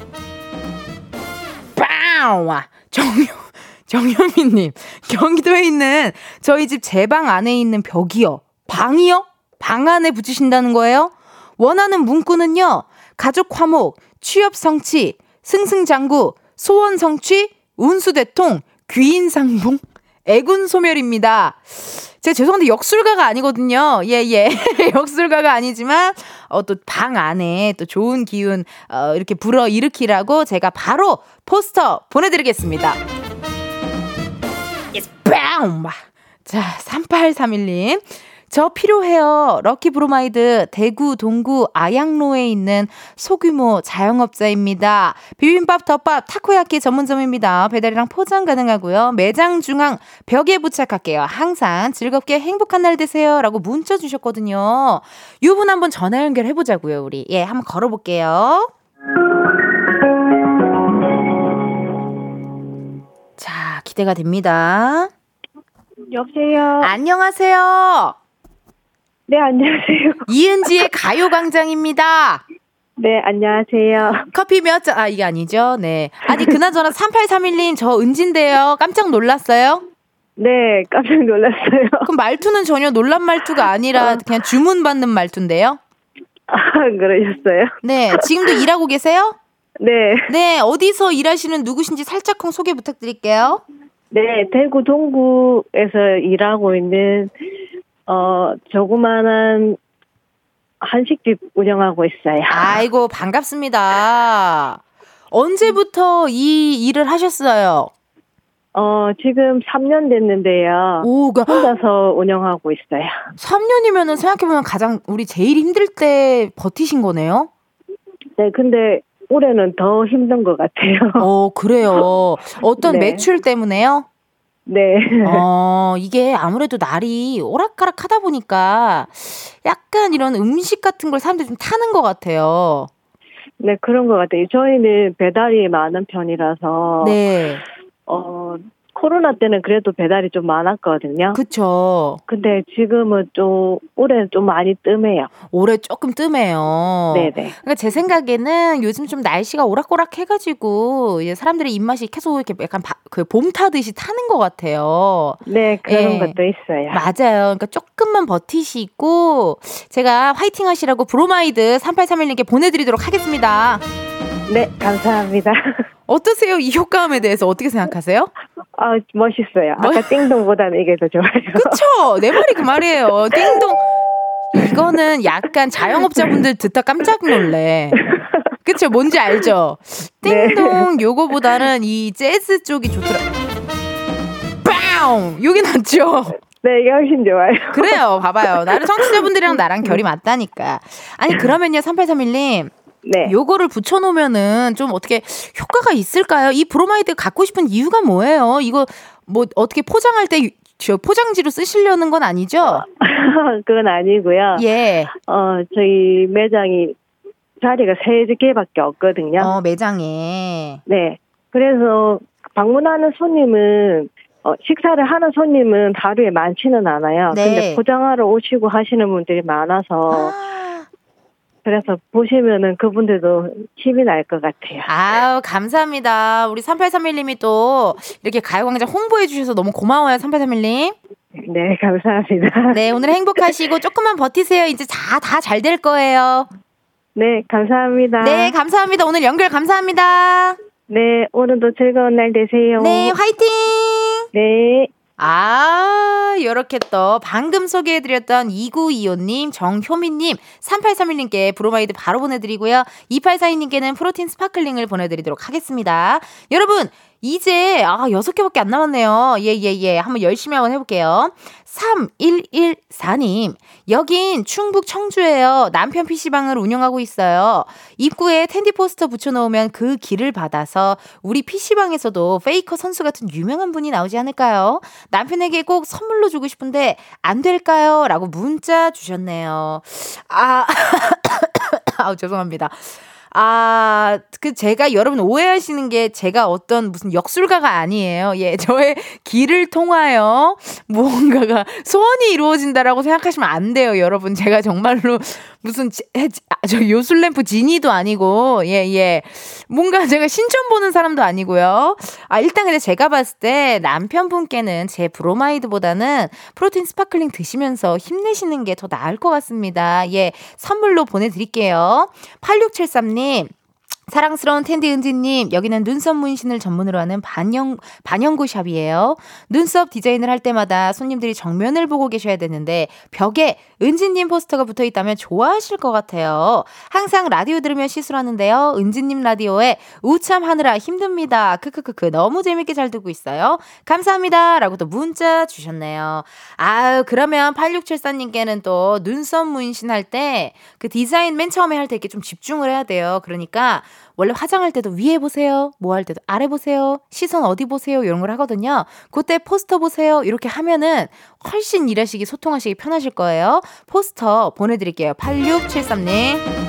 빵! 와, 정효, 정효민님, [laughs] 경기도에 있는 저희 집 제 방 안에 있는 벽이요. 방이요? 방 안에 붙이신다는 거예요? 원하는 문구는요, 가족 화목, 취업 성취, 승승장구, 소원 성취, 운수대통, 귀인상봉, 애군 소멸입니다. 제가 죄송한데 역술가가 아니거든요. 예, 예. [laughs] 역술가가 아니지만, 어, 또 방 안에 또 좋은 기운, 어, 이렇게 불어 일으키라고 제가 바로 포스터 보내드리겠습니다. It's BAM! 자, 3831님. 저 필요해요. 럭키 브로마이드 대구 동구 아양로에 있는 소규모 자영업자입니다. 비빔밥, 덮밥, 타코야키 전문점입니다. 배달이랑 포장 가능하고요. 매장 중앙 벽에 부착할게요. 항상 즐겁게 행복한 날 되세요. 라고 문자 주셨거든요. 유분 한번 전화 연결해 보자고요, 우리. 예, 한번 걸어 볼게요. 기대가 됩니다. 여보세요. 안녕하세요. 네, 안녕하세요. 이은지의 가요광장입니다. 네, 안녕하세요. 커피 몇 잔, 아, 이게 아니죠? 네. 아니, 그나저나 3831님, 저 은진데요. 깜짝 놀랐어요? 네, 깜짝 놀랐어요. 그럼 말투는 전혀 놀란 말투가 아니라 그냥 주문받는 말투인데요? 아, 그러셨어요? 네. 지금도 일하고 계세요? 네. 네. 어디서 일하시는 누구신지 살짝쿵 소개 부탁드릴게요. 네, 대구 동구에서 일하고 있는, 어, 조그만한 한식집 운영하고 있어요. 아이고, 반갑습니다. 언제부터 이 일을 하셨어요? 어, 지금 3년 됐는데요. 오, 그 혼자서 운영하고 있어요. 3년이면은 생각해보면 가장 우리 제일 힘들 때 버티신 거네요? 네, 근데 올해는 더 힘든 것 같아요. 어, 그래요. 어떤 네. 매출 때문에요? 네. 어, 이게 아무래도 날이 오락가락 하다 보니까 약간 이런 음식 같은 걸 사람들이 좀 타는 것 같아요. 네, 그런 것 같아요. 저희는 배달이 많은 편이라서, 네. 어, 코로나 때는 그래도 배달이 좀 많았거든요. 그쵸. 근데 지금은 좀, 올해는 좀 많이 뜸해요. 올해 조금 뜸해요. 네네. 그러니까 제 생각에는 요즘 좀 날씨가 오락가락 해가지고 이제 사람들의 입맛이 계속 이렇게 약간 그 봄 타듯이 타는 것 같아요. 네, 그런 예. 것도 있어요. 맞아요. 그러니까 조금만 버티시고 제가 화이팅 하시라고 브로마이드 3831님께 보내드리도록 하겠습니다. 네, 감사합니다. [laughs] 어떠세요? 이 효과음에 대해서 어떻게 생각하세요? 아, 멋있어요. 아까 띵동보다는 이게 더 좋아요. 그쵸? 내 말이 그 말이에요. [laughs] 띵동. 이거는 약간 자영업자분들 듣다 깜짝 놀래. 그쵸? 뭔지 알죠? 네. 띵동 요거보다는 이 재즈 쪽이 좋더라. 빵! 요게 낫죠? 네, 이게 훨씬 좋아요. 그래요. 봐봐요. 나를 [laughs] 청취자분들이랑 나랑 결이 맞다니까. 아니, 그러면요, 3831님. 네. 요거를 붙여놓으면은 좀 어떻게 효과가 있을까요? 이 브로마이드 갖고 싶은 이유가 뭐예요? 이거 뭐 어떻게 포장할 때 저 포장지로 쓰시려는 건 아니죠? [laughs] 그건 아니고요. 예. 어, 저희 매장이 자리가 세 개밖에 없거든요. 어, 매장에. 네. 그래서 방문하는 손님은 어, 식사를 하는 손님은 하루에 많지는 않아요. 네. 근데 포장하러 오시고 하시는 분들이 많아서 아, 그래서 보시면은 그분들도 힘이 날 것 같아요. 아우, 감사합니다. 우리 3831님이 또 이렇게 가요광장 홍보해 주셔서 너무 고마워요, 3831님. 네, 감사합니다. 네, 오늘 행복하시고 조금만 버티세요. 이제 다, 다 잘 될 거예요. 네, 감사합니다. 네, 감사합니다. 오늘 연결 감사합니다. 네, 오늘도 즐거운 날 되세요. 네, 화이팅! 네. 아, 요렇게 또 방금 소개해드렸던 2925님, 정효민님, 3831님께 브로마이드 바로 보내드리고요. 2842님께는 프로틴 스파클링을 보내드리도록 하겠습니다. 여러분, 이제, 아, 여섯 개밖에 안 남았네요. 예, 예, 예. 한번 열심히 한번 해볼게요. 3114님, 여긴 충북 청주예요. 남편 PC방을 운영하고 있어요. 입구에 텐디 포스터 붙여놓으면 그 기를 받아서 우리 PC방에서도 페이커 선수 같은 유명한 분이 나오지 않을까요? 남편에게 꼭 선물로 주고 싶은데 안 될까요? 라고 문자 주셨네요. 아, [coughs] 아우, 죄송합니다. 아, 그 제가 여러분 오해하시는 게 제가 어떤 무슨 역술가가 아니에요. 예, [laughs] 저의 길을 통하여 무언가가 소원이 이루어진다라고 생각하시면 안 돼요, 여러분. 제가 정말로 무슨 지- 해- 아, 저 요술램프 지니도 아니고 예, 예. 뭔가 제가 신점 보는 사람도 아니고요. 아, 일단 근데 제가 봤을 때 남편분께는 제 브로마이드보다는 프로틴 스파클링 드시면서 힘내시는 게 더 나을 것 같습니다. 예. 선물로 보내드릴게요. 8673님. 사랑스러운 텐디 은지님, 여기는 눈썹 문신을 전문으로 하는 반영, 반영구 샵이에요. 눈썹 디자인을 할 때마다 손님들이 정면을 보고 계셔야 되는데, 벽에 은지님 포스터가 붙어 있다면 좋아하실 것 같아요. 항상 라디오 들으며 시술하는데요. 은지님 라디오에 웃참 하느라 힘듭니다. 크크크크. 너무 재밌게 잘 듣고 있어요. 감사합니다. 라고 또 문자 주셨네요. 아유, 그러면 8674님께는 또 눈썹 문신 할 때 그 디자인 맨 처음에 할 때 이렇게 좀 집중을 해야 돼요. 그러니까 원래 화장할 때도 위에 보세요. 뭐 할 때도 아래 보세요. 시선 어디 보세요. 이런 걸 하거든요. 그때 포스터 보세요. 이렇게 하면은 훨씬 일하시기, 소통하시기 편하실 거예요. 포스터 보내드릴게요. 8673님.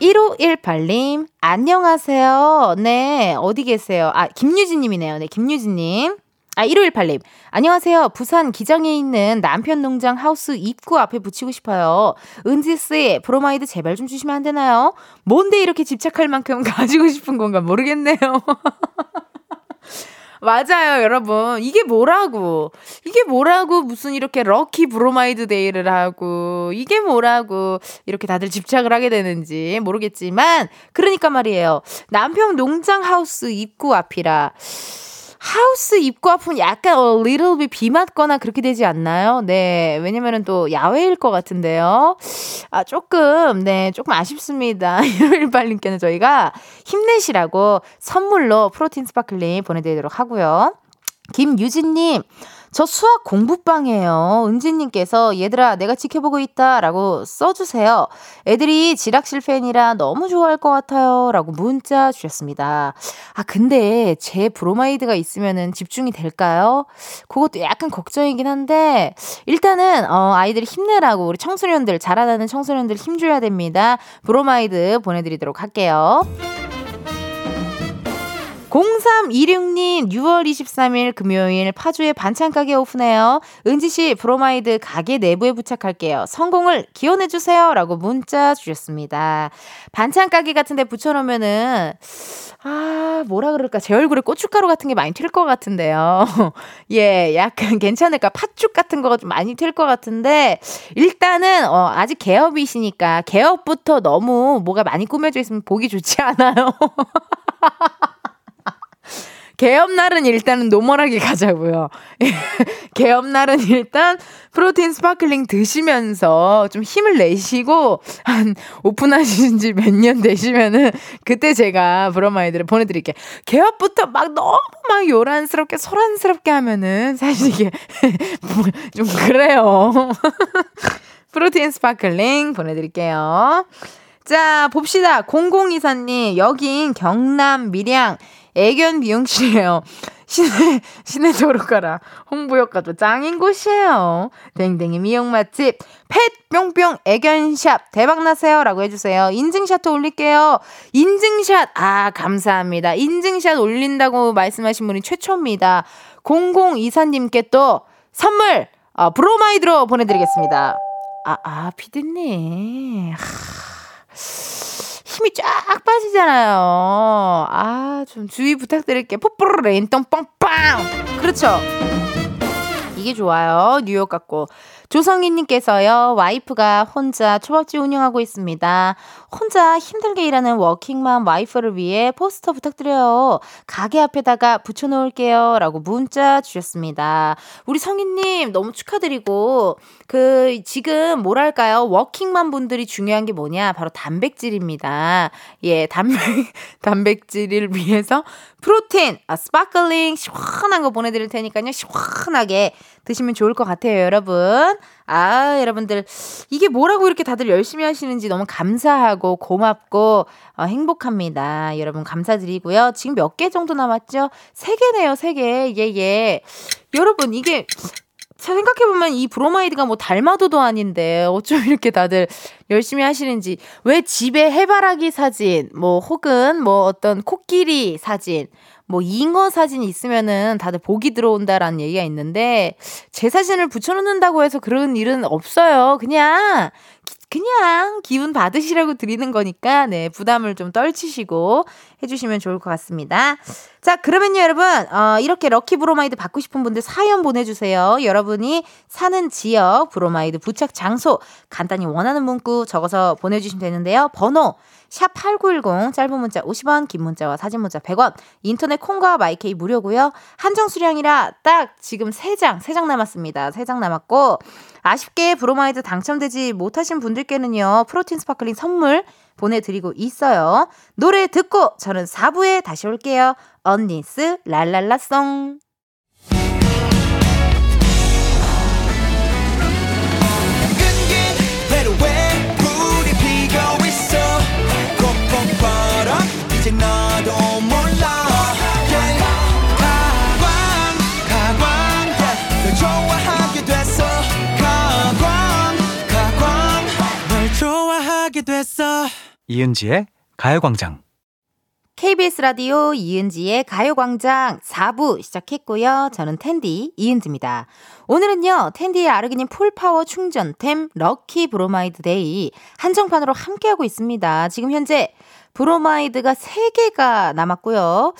1518님, 안녕하세요. 네, 어디 계세요? 아, 김유진님이네요. 네, 김유진님. 아, 1518님. 안녕하세요. 부산 기장에 있는 남편 농장 하우스 입구 앞에 붙이고 싶어요. 은지씨, 브로마이드 제발 좀 주시면 안 되나요? 뭔데 이렇게 집착할 만큼 [laughs] 가지고 싶은 건가 모르겠네요. [laughs] 맞아요, 여러분. 이게 뭐라고. 이게 뭐라고 무슨 이렇게 럭키 브로마이드 데이를 하고, 이게 뭐라고 이렇게 다들 집착을 하게 되는지 모르겠지만, 그러니까 말이에요. 남편 농장 하우스 입구 앞이라. 하우스 입구 앞은 약간 a little bit 비 맞거나 그렇게 되지 않나요? 네. 왜냐면은 또 야외일 것 같은데요. 아, 조금, 네, 조금 아쉽습니다. [laughs] 118님께는 저희가 힘내시라고 선물로 프로틴 스파클링 보내드리도록 하고요. 김유진님, 저 수학 공부방이에요. 은지님께서 얘들아 내가 지켜보고 있다라고 써주세요. 애들이 지락실 팬이라 너무 좋아할 것 같아요라고 문자 주셨습니다. 아 근데 제 브로마이드가 있으면은 집중이 될까요? 그것도 약간 걱정이긴 한데 일단은 어, 아이들 힘내라고 우리 청소년들 자라나는 청소년들 힘줘야 됩니다. 브로마이드 보내드리도록 할게요. 0326님, 6월 23일 금요일 파주의 반찬가게 오픈해요. 은지씨, 브로마이드 가게 내부에 부착할게요. 성공을 기원해주세요. 라고 문자 주셨습니다. 반찬가게 같은 데 붙여놓으면은, 아, 뭐라 그럴까. 제 얼굴에 고춧가루 같은 게 많이 튈 것 같은데요. [laughs] 예, 약간 괜찮을까. 팥죽 같은 거가 좀 많이 튈 것 같은데, 일단은, 어, 아직 개업이시니까, 개업부터 너무 뭐가 많이 꾸며져 있으면 보기 좋지 않아요. [laughs] 개업날은 일단은 노멀하게 가자고요. [laughs] 개업날은 일단 프로틴 스파클링 드시면서 좀 힘을 내시고 한 오픈하신 지 몇 년 되시면은 그때 제가 브로마이드를 보내드릴게요. 개업부터 막 너무 막 요란스럽게 소란스럽게 하면은 사실 이게 [laughs] 좀 그래요. [laughs] 프로틴 스파클링 보내드릴게요. 자, 봅시다. 0024님, 여긴 경남 밀양 애견 미용실이에요. [laughs] 시내, 시내 도로가라. 홍보효과도 짱인 곳이에요. 댕댕이 미용 맛집. 펫 뿅뿅 애견샵 대박나세요. 라고 해주세요. 인증샷도 올릴게요. 인증샷. 아, 감사합니다. 인증샷 올린다고 말씀하신 분이 최초입니다. 0024님께 또 선물, 어, 브로마이드로 보내드리겠습니다. 아, 아, 피디님. 하... 힘이 쫙 빠지잖아요. 아, 좀 주의 부탁드릴게요. 뽀뽀르 레인똥 뻥빵. 그렇죠. 이게 좋아요. 뉴욕 같고. 조성희님께서요, 와이프가 혼자 초밥집 운영하고 있습니다. 혼자 힘들게 일하는 워킹맘 와이프를 위해 포스터 부탁드려요. 가게 앞에다가 붙여놓을게요. 라고 문자 주셨습니다. 우리 성희님 너무 축하드리고, 그, 지금 뭐랄까요. 워킹맘 분들이 중요한 게 뭐냐. 바로 단백질입니다. 예, 단백, [laughs] 단백질을 위해서 프로틴, 아, 스파클링 시원한 거 보내드릴 테니까요. 시원하게 드시면 좋을 것 같아요, 여러분. 아, 여러분들. 이게 뭐라고 이렇게 다들 열심히 하시는지 너무 감사하고 고맙고 어, 행복합니다. 여러분 감사드리고요. 지금 몇 개 정도 남았죠? 세 개네요, 세 개. 예, 예. 여러분, 이게 자, 생각해보면 이 브로마이드가 뭐 달마도도 아닌데 어쩜 이렇게 다들 열심히 하시는지. 왜 집에 해바라기 사진, 뭐 혹은 뭐 어떤 코끼리 사진, 뭐 잉어 사진이 있으면은 다들 복이 들어온다라는 얘기가 있는데 제 사진을 붙여놓는다고 해서 그런 일은 없어요. 그냥 그냥 기운 받으시라고 드리는 거니까 네 부담을 좀 떨치시고 해주시면 좋을 것 같습니다. 자 그러면요 여러분 어, 이렇게 럭키 브로마이드 받고 싶은 분들 사연 보내주세요. 여러분이 사는 지역 브로마이드 부착 장소 간단히 원하는 문구 적어서 보내주시면 되는데요. 번호 샵 8910 짧은 문자 50원 긴 문자와 사진 문자 100원 인터넷 콩과 마이케이 무료고요. 한정 수량이라 딱 지금 3장 3장 남았습니다. 3장 남았고 아쉽게 브로마이드 당첨되지 못하신 분들께는요. 프로틴 스파클링 선물 보내드리고 있어요. 노래 듣고 저는 4부에 다시 올게요. 언니스 랄랄라송 됐어 이은지의 가요광장. KBS 라디오 이은지의 가요광장 4부 시작했고요. 저는 텐디 이은지입니다. 오늘은요, 텐디의 아르기닌 풀파워 충전템 럭키 브로마이드 데이 한정판으로 함께하고 있습니다. 지금 현재 브로마이드가 3개가 남았고요.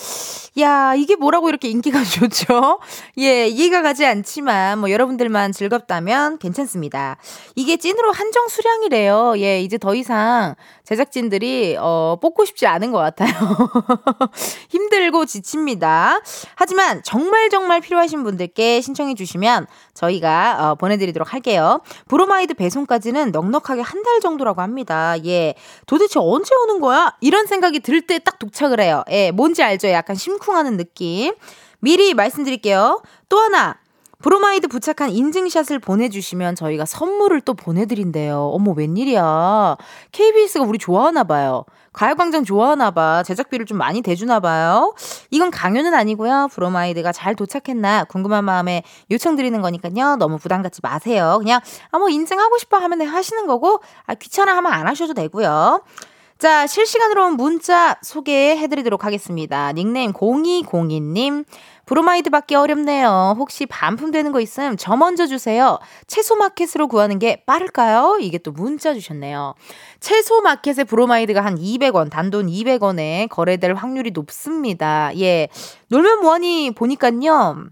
야, 이게 뭐라고 이렇게 인기가 [laughs] 좋죠? 예, 이해가 가지 않지만 뭐 여러분들만 즐겁다면 괜찮습니다. 이게 찐으로 한정 수량이래요. 예, 이제 더 이상 제작진들이 어 뽑고 싶지 않은 것 같아요. [laughs] 힘들고 지칩니다. 하지만 정말 정말 필요하신 분들께 신청해 주시면 저희가 어, 보내드리도록 할게요. 브로마이드 배송까지는 넉넉하게 한 달 정도라고 합니다. 예, 도대체 언제 오는 거야? 이런 생각이 들 때 딱 도착을 해요. 예, 뭔지 알죠? 약간 심쿵하는 느낌. 미리 말씀드릴게요. 또 하나. 브로마이드 부착한 인증샷을 보내주시면 저희가 선물을 또 보내드린대요. 어머, 웬일이야. KBS가 우리 좋아하나봐요. 가요광장 좋아하나봐. 제작비를 좀 많이 대주나봐요. 이건 강요는 아니고요. 브로마이드가 잘 도착했나 궁금한 마음에 요청드리는 거니까요. 너무 부담 갖지 마세요. 그냥, 아, 뭐 인증하고 싶어 하면 하시는 거고, 아, 귀찮아 하면 안 하셔도 되고요. 자, 실시간으로 온 문자 소개해드리도록 하겠습니다. 닉네임 0202님. 브로마이드 받기 어렵네요. 혹시 반품되는 거 있음 저 먼저 주세요. 채소 마켓으로 구하는 게 빠를까요? 이게 또 문자 주셨네요. 채소 마켓에 브로마이드가 한 200원, 단돈 200원에 거래될 확률이 높습니다. 예. 놀면 뭐하니 보니깐요.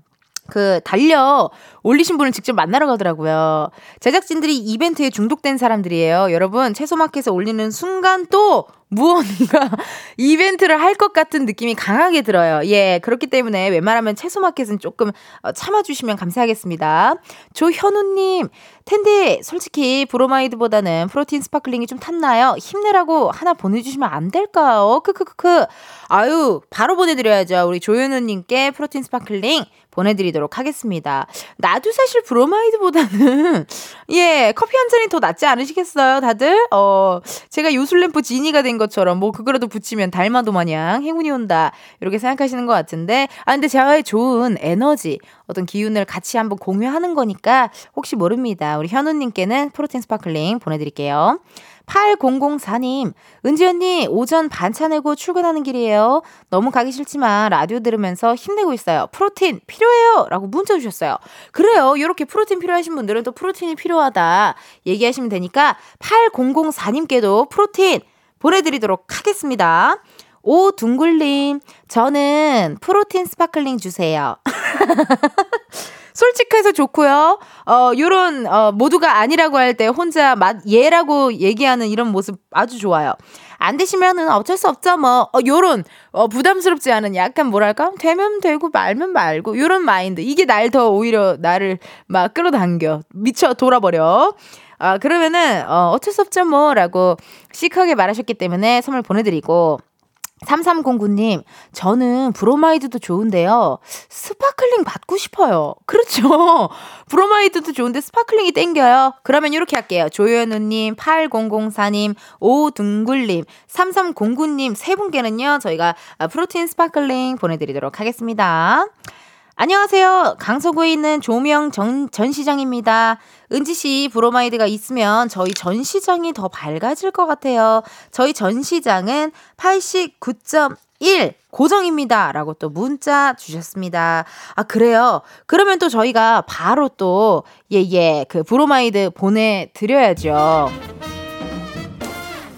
그 달력 올리신 분을 직접 만나러 가더라고요. 제작진들이 이벤트에 중독된 사람들이에요. 여러분 채소마켓에 올리는 순간 또 무언가 [laughs] 이벤트를 할 것 같은 느낌이 강하게 들어요. 예, 그렇기 때문에 웬만하면 채소마켓은 조금 어, 참아주시면 감사하겠습니다. 조현우님, 텐디 솔직히 브로마이드보다는 프로틴 스파클링이 좀 탐나요? 힘내라고 하나 보내주시면 안 될까요? 크크크크. 아유, 바로 보내드려야죠. 우리 조현우님께 프로틴 스파클링 보내드리도록 하겠습니다. 나도 사실 브로마이드보다는 [laughs] 예 커피 한 잔이 더 낫지 않으시겠어요, 다들? 어 제가 요술램프 지니가 된 것처럼 뭐 그거라도 붙이면 달마도 마냥 행운이 온다 이렇게 생각하시는 것 같은데 아 근데 제가 좋은 에너지 어떤 기운을 같이 한번 공유하는 거니까 혹시 모릅니다. 우리 현우님께는 프로틴 스파클링 보내드릴게요. 8004님, 은지 언니, 오전 반차 내고 출근하는 길이에요. 너무 가기 싫지만 라디오 들으면서 힘내고 있어요. 프로틴 필요해요! 라고 문자 주셨어요. 그래요. 이렇게 프로틴 필요하신 분들은 또 프로틴이 필요하다 얘기하시면 되니까 8004님께도 프로틴 보내드리도록 하겠습니다. 오 둥글님, 저는 프로틴 스파클링 주세요. [laughs] 솔직해서 좋고요. 어, 요런, 어, 모두가 아니라고 할 때 혼자 맞, 예라고 얘기하는 이런 모습 아주 좋아요. 안 되시면은 어쩔 수 없죠, 뭐. 어, 요런, 어, 부담스럽지 않은 약간 뭐랄까? 되면 되고 말면 말고, 요런 마인드. 이게 날 더 오히려 나를 막 끌어당겨. 미쳐 돌아버려. 아, 그러면은, 어, 어쩔 수 없죠, 뭐. 라고 시크하게 말하셨기 때문에 선물 보내드리고. 3309님, 저는 브로마이드도 좋은데요. 스파클링 받고 싶어요. [laughs] 그렇죠. 브로마이드도 좋은데 스파클링이 땡겨요. 그러면 이렇게 할게요. 조현우님, 8004님, 오둥굴님, 3309님 세 분께는요, 저희가 프로틴 스파클링 보내드리도록 하겠습니다. 안녕하세요. 강서구에 있는 조명 전, 전시장입니다. 은지씨 브로마이드가 있으면 저희 전시장이 더 밝아질 것 같아요. 저희 전시장은 89.1 고정입니다. 라고 또 문자 주셨습니다. 아, 그래요? 그러면 또 저희가 바로 또, 예, 예, 그 브로마이드 보내드려야죠.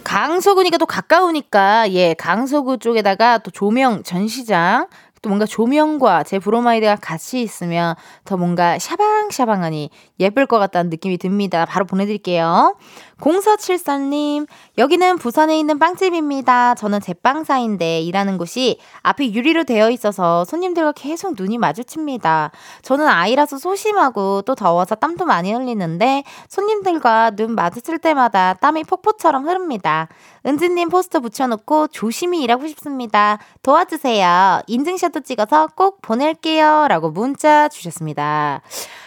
강서구니까 또 가까우니까, 예, 강서구 쪽에다가 또 조명 전시장, 또 뭔가 조명과 제 브로마이드가 같이 있으면 더 뭔가 샤방샤방하니 예쁠 것 같다는 느낌이 듭니다. 바로 보내드릴게요. 0474님, 여기는 부산에 있는 빵집입니다. 저는 제빵사인데 일하는 곳이 앞이 유리로 되어 있어서 손님들과 계속 눈이 마주칩니다. 저는 아이라서 소심하고 또 더워서 땀도 많이 흘리는데 손님들과 눈 마주칠 때마다 땀이 폭포처럼 흐릅니다. 은지님 포스터 붙여놓고 조심히 일하고 싶습니다. 도와주세요. 인증샷도 찍어서 꼭 보낼게요. 라고 문자 주셨습니다.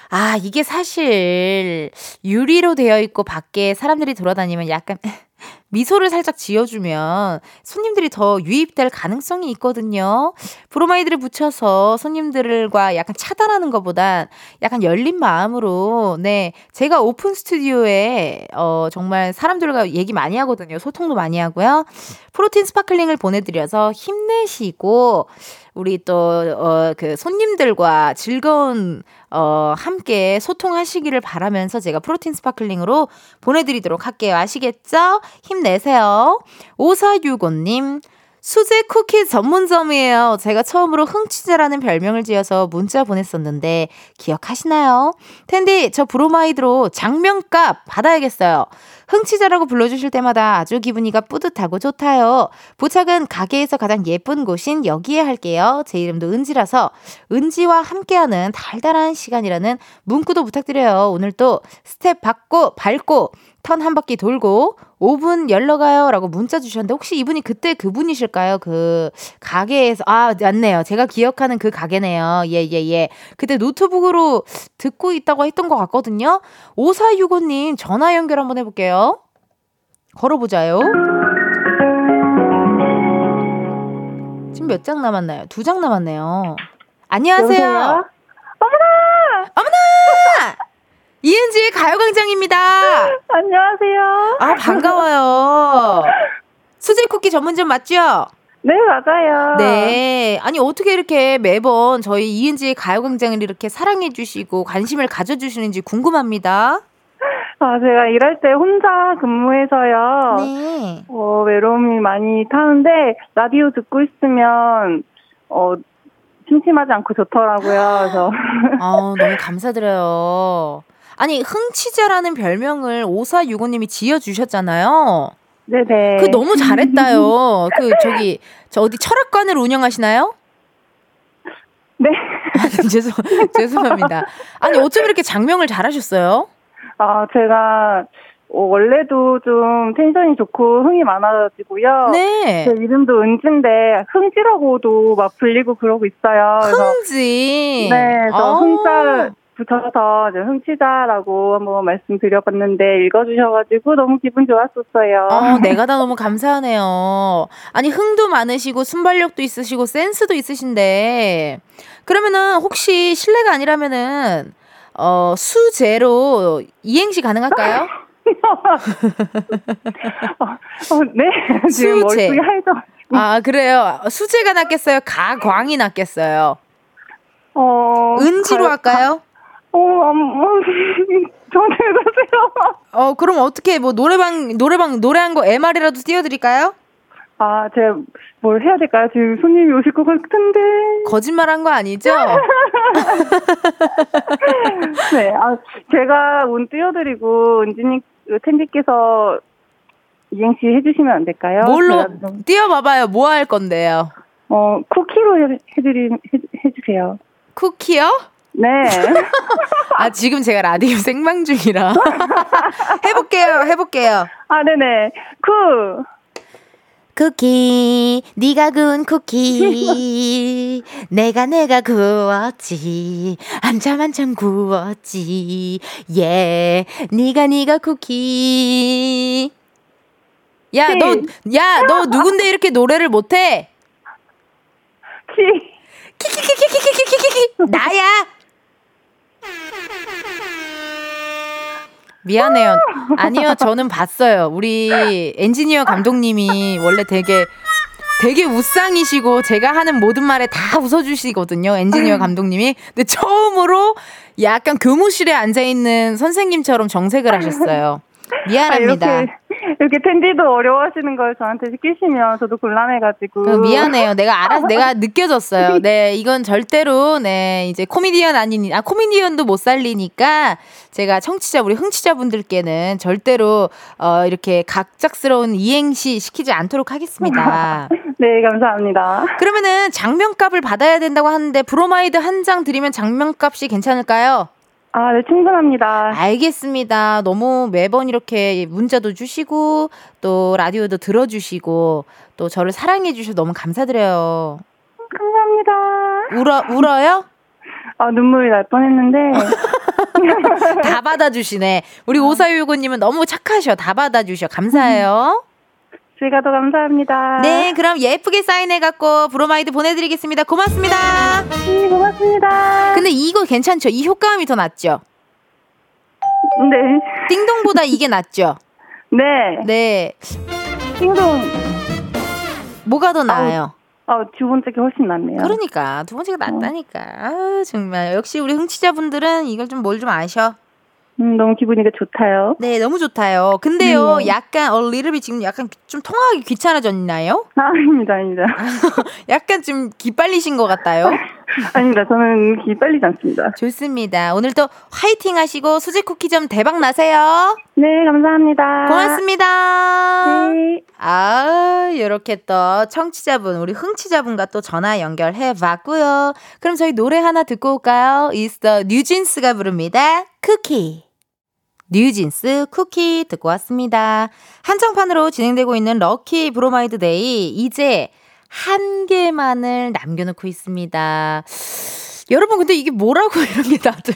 아, 이게 사실 유리로 되어 있고 밖에 사람들이 돌아다니면 약간 [laughs] 미소를 살짝 지어주면 손님들이 더 유입될 가능성이 있거든요. 브로마이드를 붙여서 손님들과 약간 차단하는 것보단 약간 열린 마음으로, 네. 제가 오픈 스튜디오에, 어, 정말 사람들과 얘기 많이 하거든요. 소통도 많이 하고요. 프로틴 스파클링을 보내드려서 힘내시고, 우리 또, 어, 그 손님들과 즐거운, 어, 함께 소통하시기를 바라면서 제가 프로틴 스파클링으로 보내드리도록 할게요. 아시겠죠? 힘내세요. 5465님, 수제 쿠키 전문점이에요. 제가 처음으로 흥취자라는 별명을 지어서 문자 보냈었는데 기억하시나요? 텐디 저 브로마이드로 작명값 받아야겠어요. 흥취자라고 불러주실 때마다 아주 기분이가 뿌듯하고 좋다요. 부착은 가게에서 가장 예쁜 곳인 여기에 할게요. 제 이름도 은지라서 은지와 함께하는 달달한 시간이라는 문구도 부탁드려요. 오늘 또 스텝 받고 밟고 턴 한 바퀴 돌고 문 열러 가요. 라고 문자 주셨는데, 혹시 이분이 그때 그분이실까요? 그, 가게에서, 아, 맞네요. 제가 기억하는 그 가게네요. 예, 예, 예. 그때 노트북으로 듣고 있다고 했던 것 같거든요. 5465님, 전화 연결 한번 해볼게요. 걸어보자요. 지금 몇 장 남았나요? 두 장 남았네요. 안녕하세요. 여보세요? 어머나! 이은지의 가요광장입니다. 안녕하세요. 아, 반가워요. 수제 쿠키 전문점 맞죠? 네, 맞아요. 네. 아니, 어떻게 이렇게 매번 저희 이은지의 가요광장을 이렇게 사랑해주시고 관심을 가져주시는지 궁금합니다. 아, 제가 일할 때 혼자 근무해서요. 네. 어, 외로움이 많이 타는데, 라디오 듣고 있으면, 어, 심심하지 않고 좋더라고요. 그래서. 아 너무 감사드려요. 아니, 흥치자라는 별명을 5465님이 지어주셨잖아요. 네네. 그 너무 잘했다요. [laughs] 그, 저기, 저 어디 철학관을 운영하시나요? 네. [laughs] 죄송, 죄송합니다. 아니, 어쩜 이렇게 장명을 잘하셨어요? 아, 제가, 어, 원래도 좀 텐션이 좋고 흥이 많아지고요. 네. 제 이름도 은지인데, 흥지라고도 막 불리고 그러고 있어요. 흥지. 네, 저 아. 흥자 붙여서 이제 흥치자라고 한번 말씀드려봤는데 읽어주셔가지고 너무 기분 좋았었어요. 어, 내가 다 너무 감사하네요. 아니, 흥도 많으시고, 순발력도 있으시고, 센스도 있으신데, 그러면은, 혹시 실례가 아니라면은, 어, 수제로 이행시 가능할까요? [laughs] 어, 네, 수제. 아, 그래요. 수제가 낫겠어요? 가광이 낫겠어요? 어, 은지로 가- 할까요? 어, 음, 음, [laughs] 좀 읽으세요. 어, 그럼 어떻게, 뭐, 노래방, 노래방, 노래한 거 MR이라도 띄워드릴까요? 아, 제가 뭘 해야 될까요? 지금 손님이 오실 것 같은데. 거짓말 한 거 아니죠? [laughs] 네, 아, 제가 운 띄워드리고, 은지님, 텐디께서 이행시 해주시면 안 될까요? 뭘로 띄워봐봐요. 뭐 할 건데요? 어, 쿠키로 해, 해드리, 해, 해주세요. 쿠키요? 네. [laughs] 아 지금 제가 라디오 생방 중이라 [laughs] 해볼게요. 해볼게요. 아, 네네. 쿠. 쿠키, 네가 구운 쿠키, 내가 내가 구웠지, 한참 한참 구웠지, 예, 네가 네가 쿠키. 야, 네. 너, 야, 너 누군데 이렇게 노래를 못해? 키. 키키키키키키키키 나야. 미안해요. 아니요, 저는 봤어요. 우리 엔지니어 감독님이 원래 되게 되게 웃상이시고 제가 하는 모든 말에 다 웃어주시거든요. 엔지니어 감독님이. 근데 처음으로 약간 교무실에 앉아 있는 선생님처럼 정색을 하셨어요. 미안합니다. 아, 이렇게, 텐디도 어려워하시는 걸 저한테 시키시면 저도 곤란해가지고. 어, 미안해요. 내가 알아, 내가 느껴졌어요. 네, 이건 절대로, 네, 이제 코미디언 아닌, 아, 코미디언도 못 살리니까 제가 청취자, 우리 흥취자분들께는 절대로, 어, 이렇게 갑작스러운 이행시 시키지 않도록 하겠습니다. [laughs] 네, 감사합니다. 그러면은 작명값을 받아야 된다고 하는데 브로마이드 한 장 드리면 작명값이 괜찮을까요? 아, 네, 충분합니다. 알겠습니다. 너무 매번 이렇게 문자도 주시고 또 라디오도 들어주시고 또 저를 사랑해 주셔서 너무 감사드려요. 감사합니다. 울어 울어요? 아, 눈물이 날 뻔했는데. [laughs] 다 받아주시네. 우리 오사육오님은 너무 착하셔. 다 받아주셔. 감사해요. 제가 더 감사합니다. 네, 그럼 예쁘게 사인해갖고 브로마이드 보내드리겠습니다. 고맙습니다. 네, 고맙습니다. 근데 이거 괜찮죠? 이 효과음이 더 낫죠? 네. 띵동보다 [laughs] 이게 낫죠? 네. 네. 띵동. 뭐가 더 나아요? 아, 두 번째 게 훨씬 낫네요. 그러니까 두 번째가 낫다니까. 아, 정말 역시 우리 흥취자분들은 이걸 좀 뭘좀 아셔. 음, 너무 기분이가 좋다요. 네, 너무 좋다요. 근데요, 네. 약간 어 리르비 지금 약간 좀 통화하기 귀찮아졌나요? 아, 아닙니다, 아닙니다. [laughs] 약간 좀 기빨리신 것 같아요. [laughs] 아닙니다. 저는 기 빨리지 않습니다. 좋습니다. 오늘도 화이팅 하시고 수제 쿠키점 대박 나세요. 네, 감사합니다. 고맙습니다. 네. 아, 이렇게 또 청취자분, 우리 흥취자분과 또 전화 연결해 봤고요. 그럼 저희 노래 하나 듣고 올까요? 있어 뉴진스가 부릅니다. 쿠키. 뉴진스 쿠키 듣고 왔습니다. 한정판으로 진행되고 있는 럭키 브로마이드 데이 이제 한 개만을 남겨놓고 있습니다. 여러분 근데 이게 뭐라고 [laughs] 이런 게 다들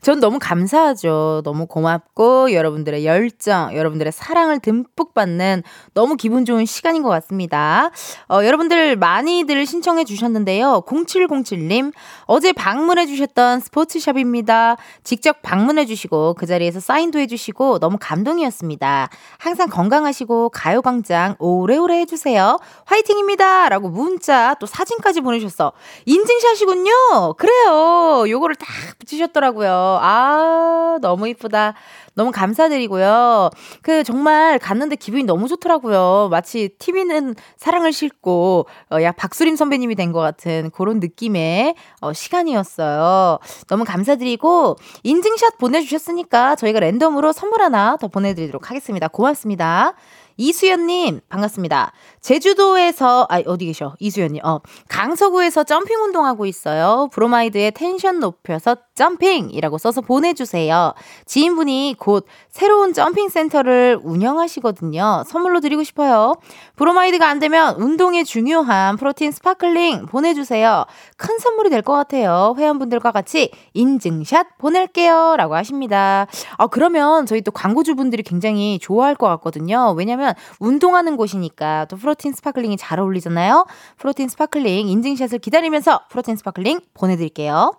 전 너무 감사하죠. 너무 고맙고 여러분들의 열정, 여러분들의 사랑을 듬뿍 받는 너무 기분 좋은 시간인 것 같습니다. 어, 여러분들 많이들 신청해 주셨는데요. 0707님 어제 방문해 주셨던 스포츠샵입니다. 직접 방문해 주시고 그 자리에서 사인도 해 주시고 너무 감동이었습니다. 항상 건강하시고 가요광장 오래오래 해주세요. 화이팅입니다. 라고 문자 또 사진까지 보내주셨어. 인증샷이 군요. 그래요. 요거를 딱 붙이셨더라고요. 아, 너무 이쁘다. 너무 감사드리고요. 그 정말 갔는데 기분이 너무 좋더라고요. 마치 TV는 사랑을 싣고 어, 야 박수림 선배님이 된 것 같은 그런 느낌의 어, 시간이었어요. 너무 감사드리고 인증샷 보내주셨으니까 저희가 랜덤으로 선물 하나 더 보내드리도록 하겠습니다. 고맙습니다. 이수연님, 반갑습니다. 제주도에서, 아, 어디 계셔? 이수연님, 어, 강서구에서 점핑 운동하고 있어요. 브로마이드에 텐션 높여서 점핑이라고 써서 보내주세요. 지인분이 곧 새로운 점핑 센터를 운영하시거든요. 선물로 드리고 싶어요. 브로마이드가 안 되면 운동에 중요한 프로틴 스파클링 보내주세요. 큰 선물이 될 것 같아요. 회원분들과 같이 인증샷 보낼게요. 라고 하십니다. 아, 그러면 저희 또 광고주분들이 굉장히 좋아할 것 같거든요. 왜냐면 운동하는 곳이니까 또 프로틴 스파클링이 잘 어울리잖아요. 프로틴 스파클링 인증샷을 기다리면서 프로틴 스파클링 보내드릴게요.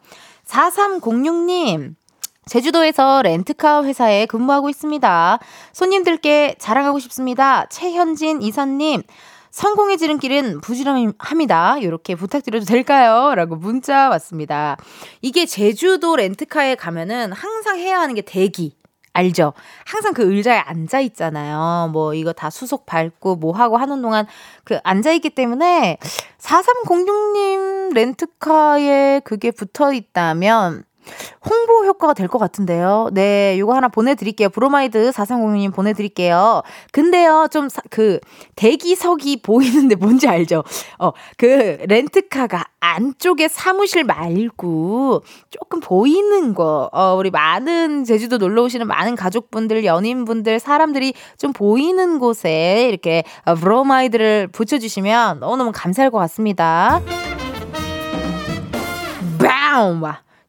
4306님. 제주도에서 렌트카 회사에 근무하고 있습니다. 손님들께 자랑하고 싶습니다. 최현진 이사님. 성공의 지름길은 부지런함입니다. 이렇게 부탁드려도 될까요? 라고 문자 왔습니다. 이게 제주도 렌트카에 가면은 항상 해야 하는 게 대기. 알죠? 항상 그 의자에 앉아 있잖아요. 뭐 이거 다 수속 밟고 뭐 하고 하는 동안 그 앉아 있기 때문에 4306님 렌트카에 그게 붙어 있다면 홍보 효과가 될 것 같은데요. 네, 요거 하나 보내드릴게요. 브로마이드 4306님 보내드릴게요. 근데요, 좀, 그, 대기석이 보이는데 뭔지 알죠? 어, 그, 렌트카가 안쪽에 사무실 말고 조금 보이는 거, 어, 우리 많은 제주도 놀러 오시는 많은 가족분들, 연인분들, 사람들이 좀 보이는 곳에 이렇게 어, 브로마이드를 붙여주시면 너무너무 감사할 것 같습니다. 바움!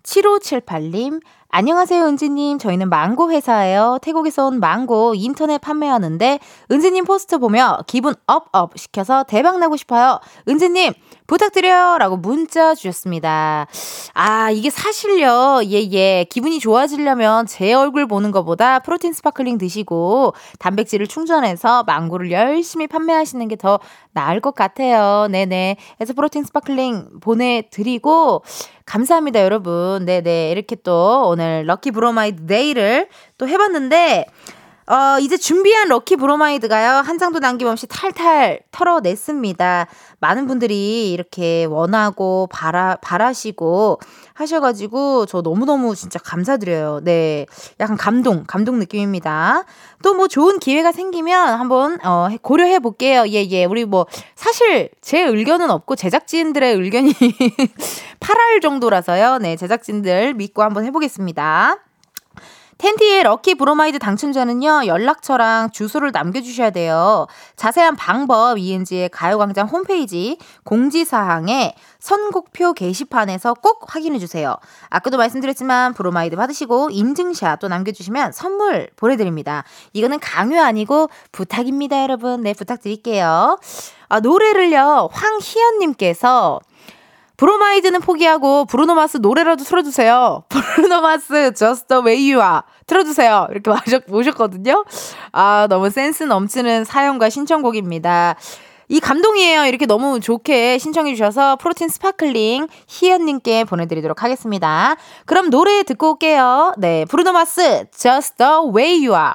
7578님, 안녕하세요, 은지님. 저희는 망고 회사예요. 태국에서 온 망고 인터넷 판매하는데, 은지님 포스터 보며 기분 up up 시켜서 대박 나고 싶어요. 은지님, 부탁드려요. 라고 문자 주셨습니다. 아, 이게 사실요. 예, 예. 기분이 좋아지려면 제 얼굴 보는 것보다 프로틴 스파클링 드시고, 단백질을 충전해서 망고를 열심히 판매하시는 게 더 나을 것 같아요. 네네. 그래서 프로틴 스파클링 보내드리고, 감사합니다, 여러분. 네네. 이렇게 또 오늘 럭키 브로마이드 데이를 또 해봤는데, 어, 이제 준비한 럭키 브로마이드가요, 한 장도 남김없이 탈탈 털어냈습니다. 많은 분들이 이렇게 원하고, 바라, 바라시고 하셔가지고, 저 너무너무 진짜 감사드려요. 네. 약간 감동, 감동 느낌입니다. 또 뭐 좋은 기회가 생기면 한번, 어, 고려해 볼게요. 예, 예. 우리 뭐, 사실 제 의견은 없고, 제작진들의 의견이 [laughs] 8할 정도라서요. 네. 제작진들 믿고 한번 해보겠습니다. 은디의 럭키 브로마이드 당첨자는요, 연락처랑 주소를 남겨주셔야 돼요. 자세한 방법, 이은지의 가요광장 홈페이지 공지사항에 선곡표 게시판에서 꼭 확인해주세요. 아까도 말씀드렸지만, 브로마이드 받으시고, 인증샷 또 남겨주시면 선물 보내드립니다. 이거는 강요 아니고 부탁입니다, 여러분. 네, 부탁드릴게요. 아, 노래를요, 황희연님께서 브로마이드는 포기하고 브루노마스 노래라도 틀어주세요. [laughs] 브루노마스 Just the way you are 틀어주세요. 이렇게 오셨거든요. 아 너무 센스 넘치는 사연과 신청곡입니다. 이 감동이에요. 이렇게 너무 좋게 신청해 주셔서 프로틴 스파클링 희연님께 보내드리도록 하겠습니다. 그럼 노래 듣고 올게요. 네, 브루노마스 Just the way you are.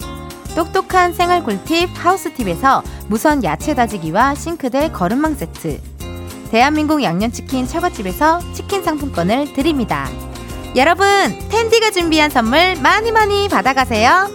똑똑한 생활 꿀팁 하우스팁에서 무선 야채 다지기와 싱크대 거름망 세트 대한민국 양념치킨 처갓집에서 치킨 상품권을 드립니다. 여러분 은디가 준비한 선물 많이 많이 받아가세요.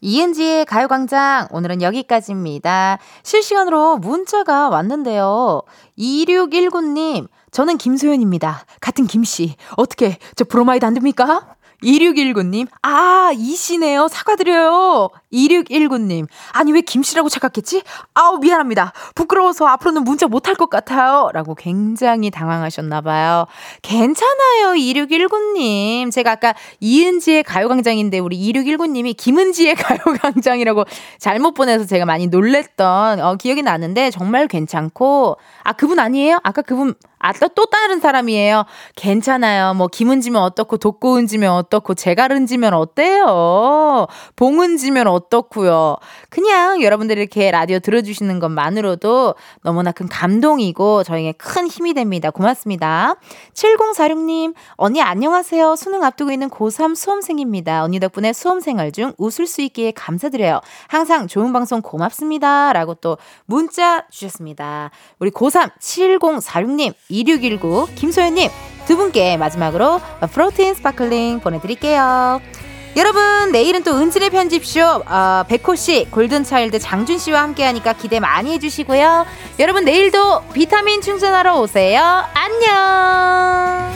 이은지의 가요광장 오늘은 여기까지입니다. 실시간으로 문자가 왔는데요. 2619님 저는 김소연입니다. 같은 김씨. 어떻게 저 브로마이드 안 됩니까? 2619님, 아, 이씨네요. 사과드려요. 2619님, 아니, 왜 김씨라고 착각했지? 아우, 미안합니다. 부끄러워서 앞으로는 문자 못할 것 같아요. 라고 굉장히 당황하셨나봐요. 괜찮아요, 2619님. 제가 아까 이은지의 가요광장인데, 우리 2619님이 김은지의 [laughs] 가요광장이라고 잘못 보내서 제가 많이 놀랬던, 어, 기억이 나는데, 정말 괜찮고, 아, 그분 아니에요? 아까 그분, 아, 또, 또 다른 사람이에요. 괜찮아요. 뭐, 김은지면 어떻고, 독고은지면 어떻고, 어떻고 제갈은 지면 어때요? 봉은 지면 어떻고요? 그냥 여러분들이 이렇게 라디오 들어주시는 것만으로도 너무나 큰 감동이고 저에게 큰 힘이 됩니다. 고맙습니다. 7046님, 언니 안녕하세요. 수능 앞두고 있는 고3 수험생입니다. 언니 덕분에 수험생활 중 웃을 수 있기에 감사드려요. 항상 좋은 방송 고맙습니다. 라고 또 문자 주셨습니다. 우리 고3 7046님, 2619, 김소연님 두 분께 마지막으로 프로틴 스파클링 보내드릴게요. 여러분 내일은 또 은진의 편집쇼 어, 백호씨 골든차일드 장준씨와 함께하니까 기대 많이 해주시고요. 여러분 내일도 비타민 충전하러 오세요. 안녕!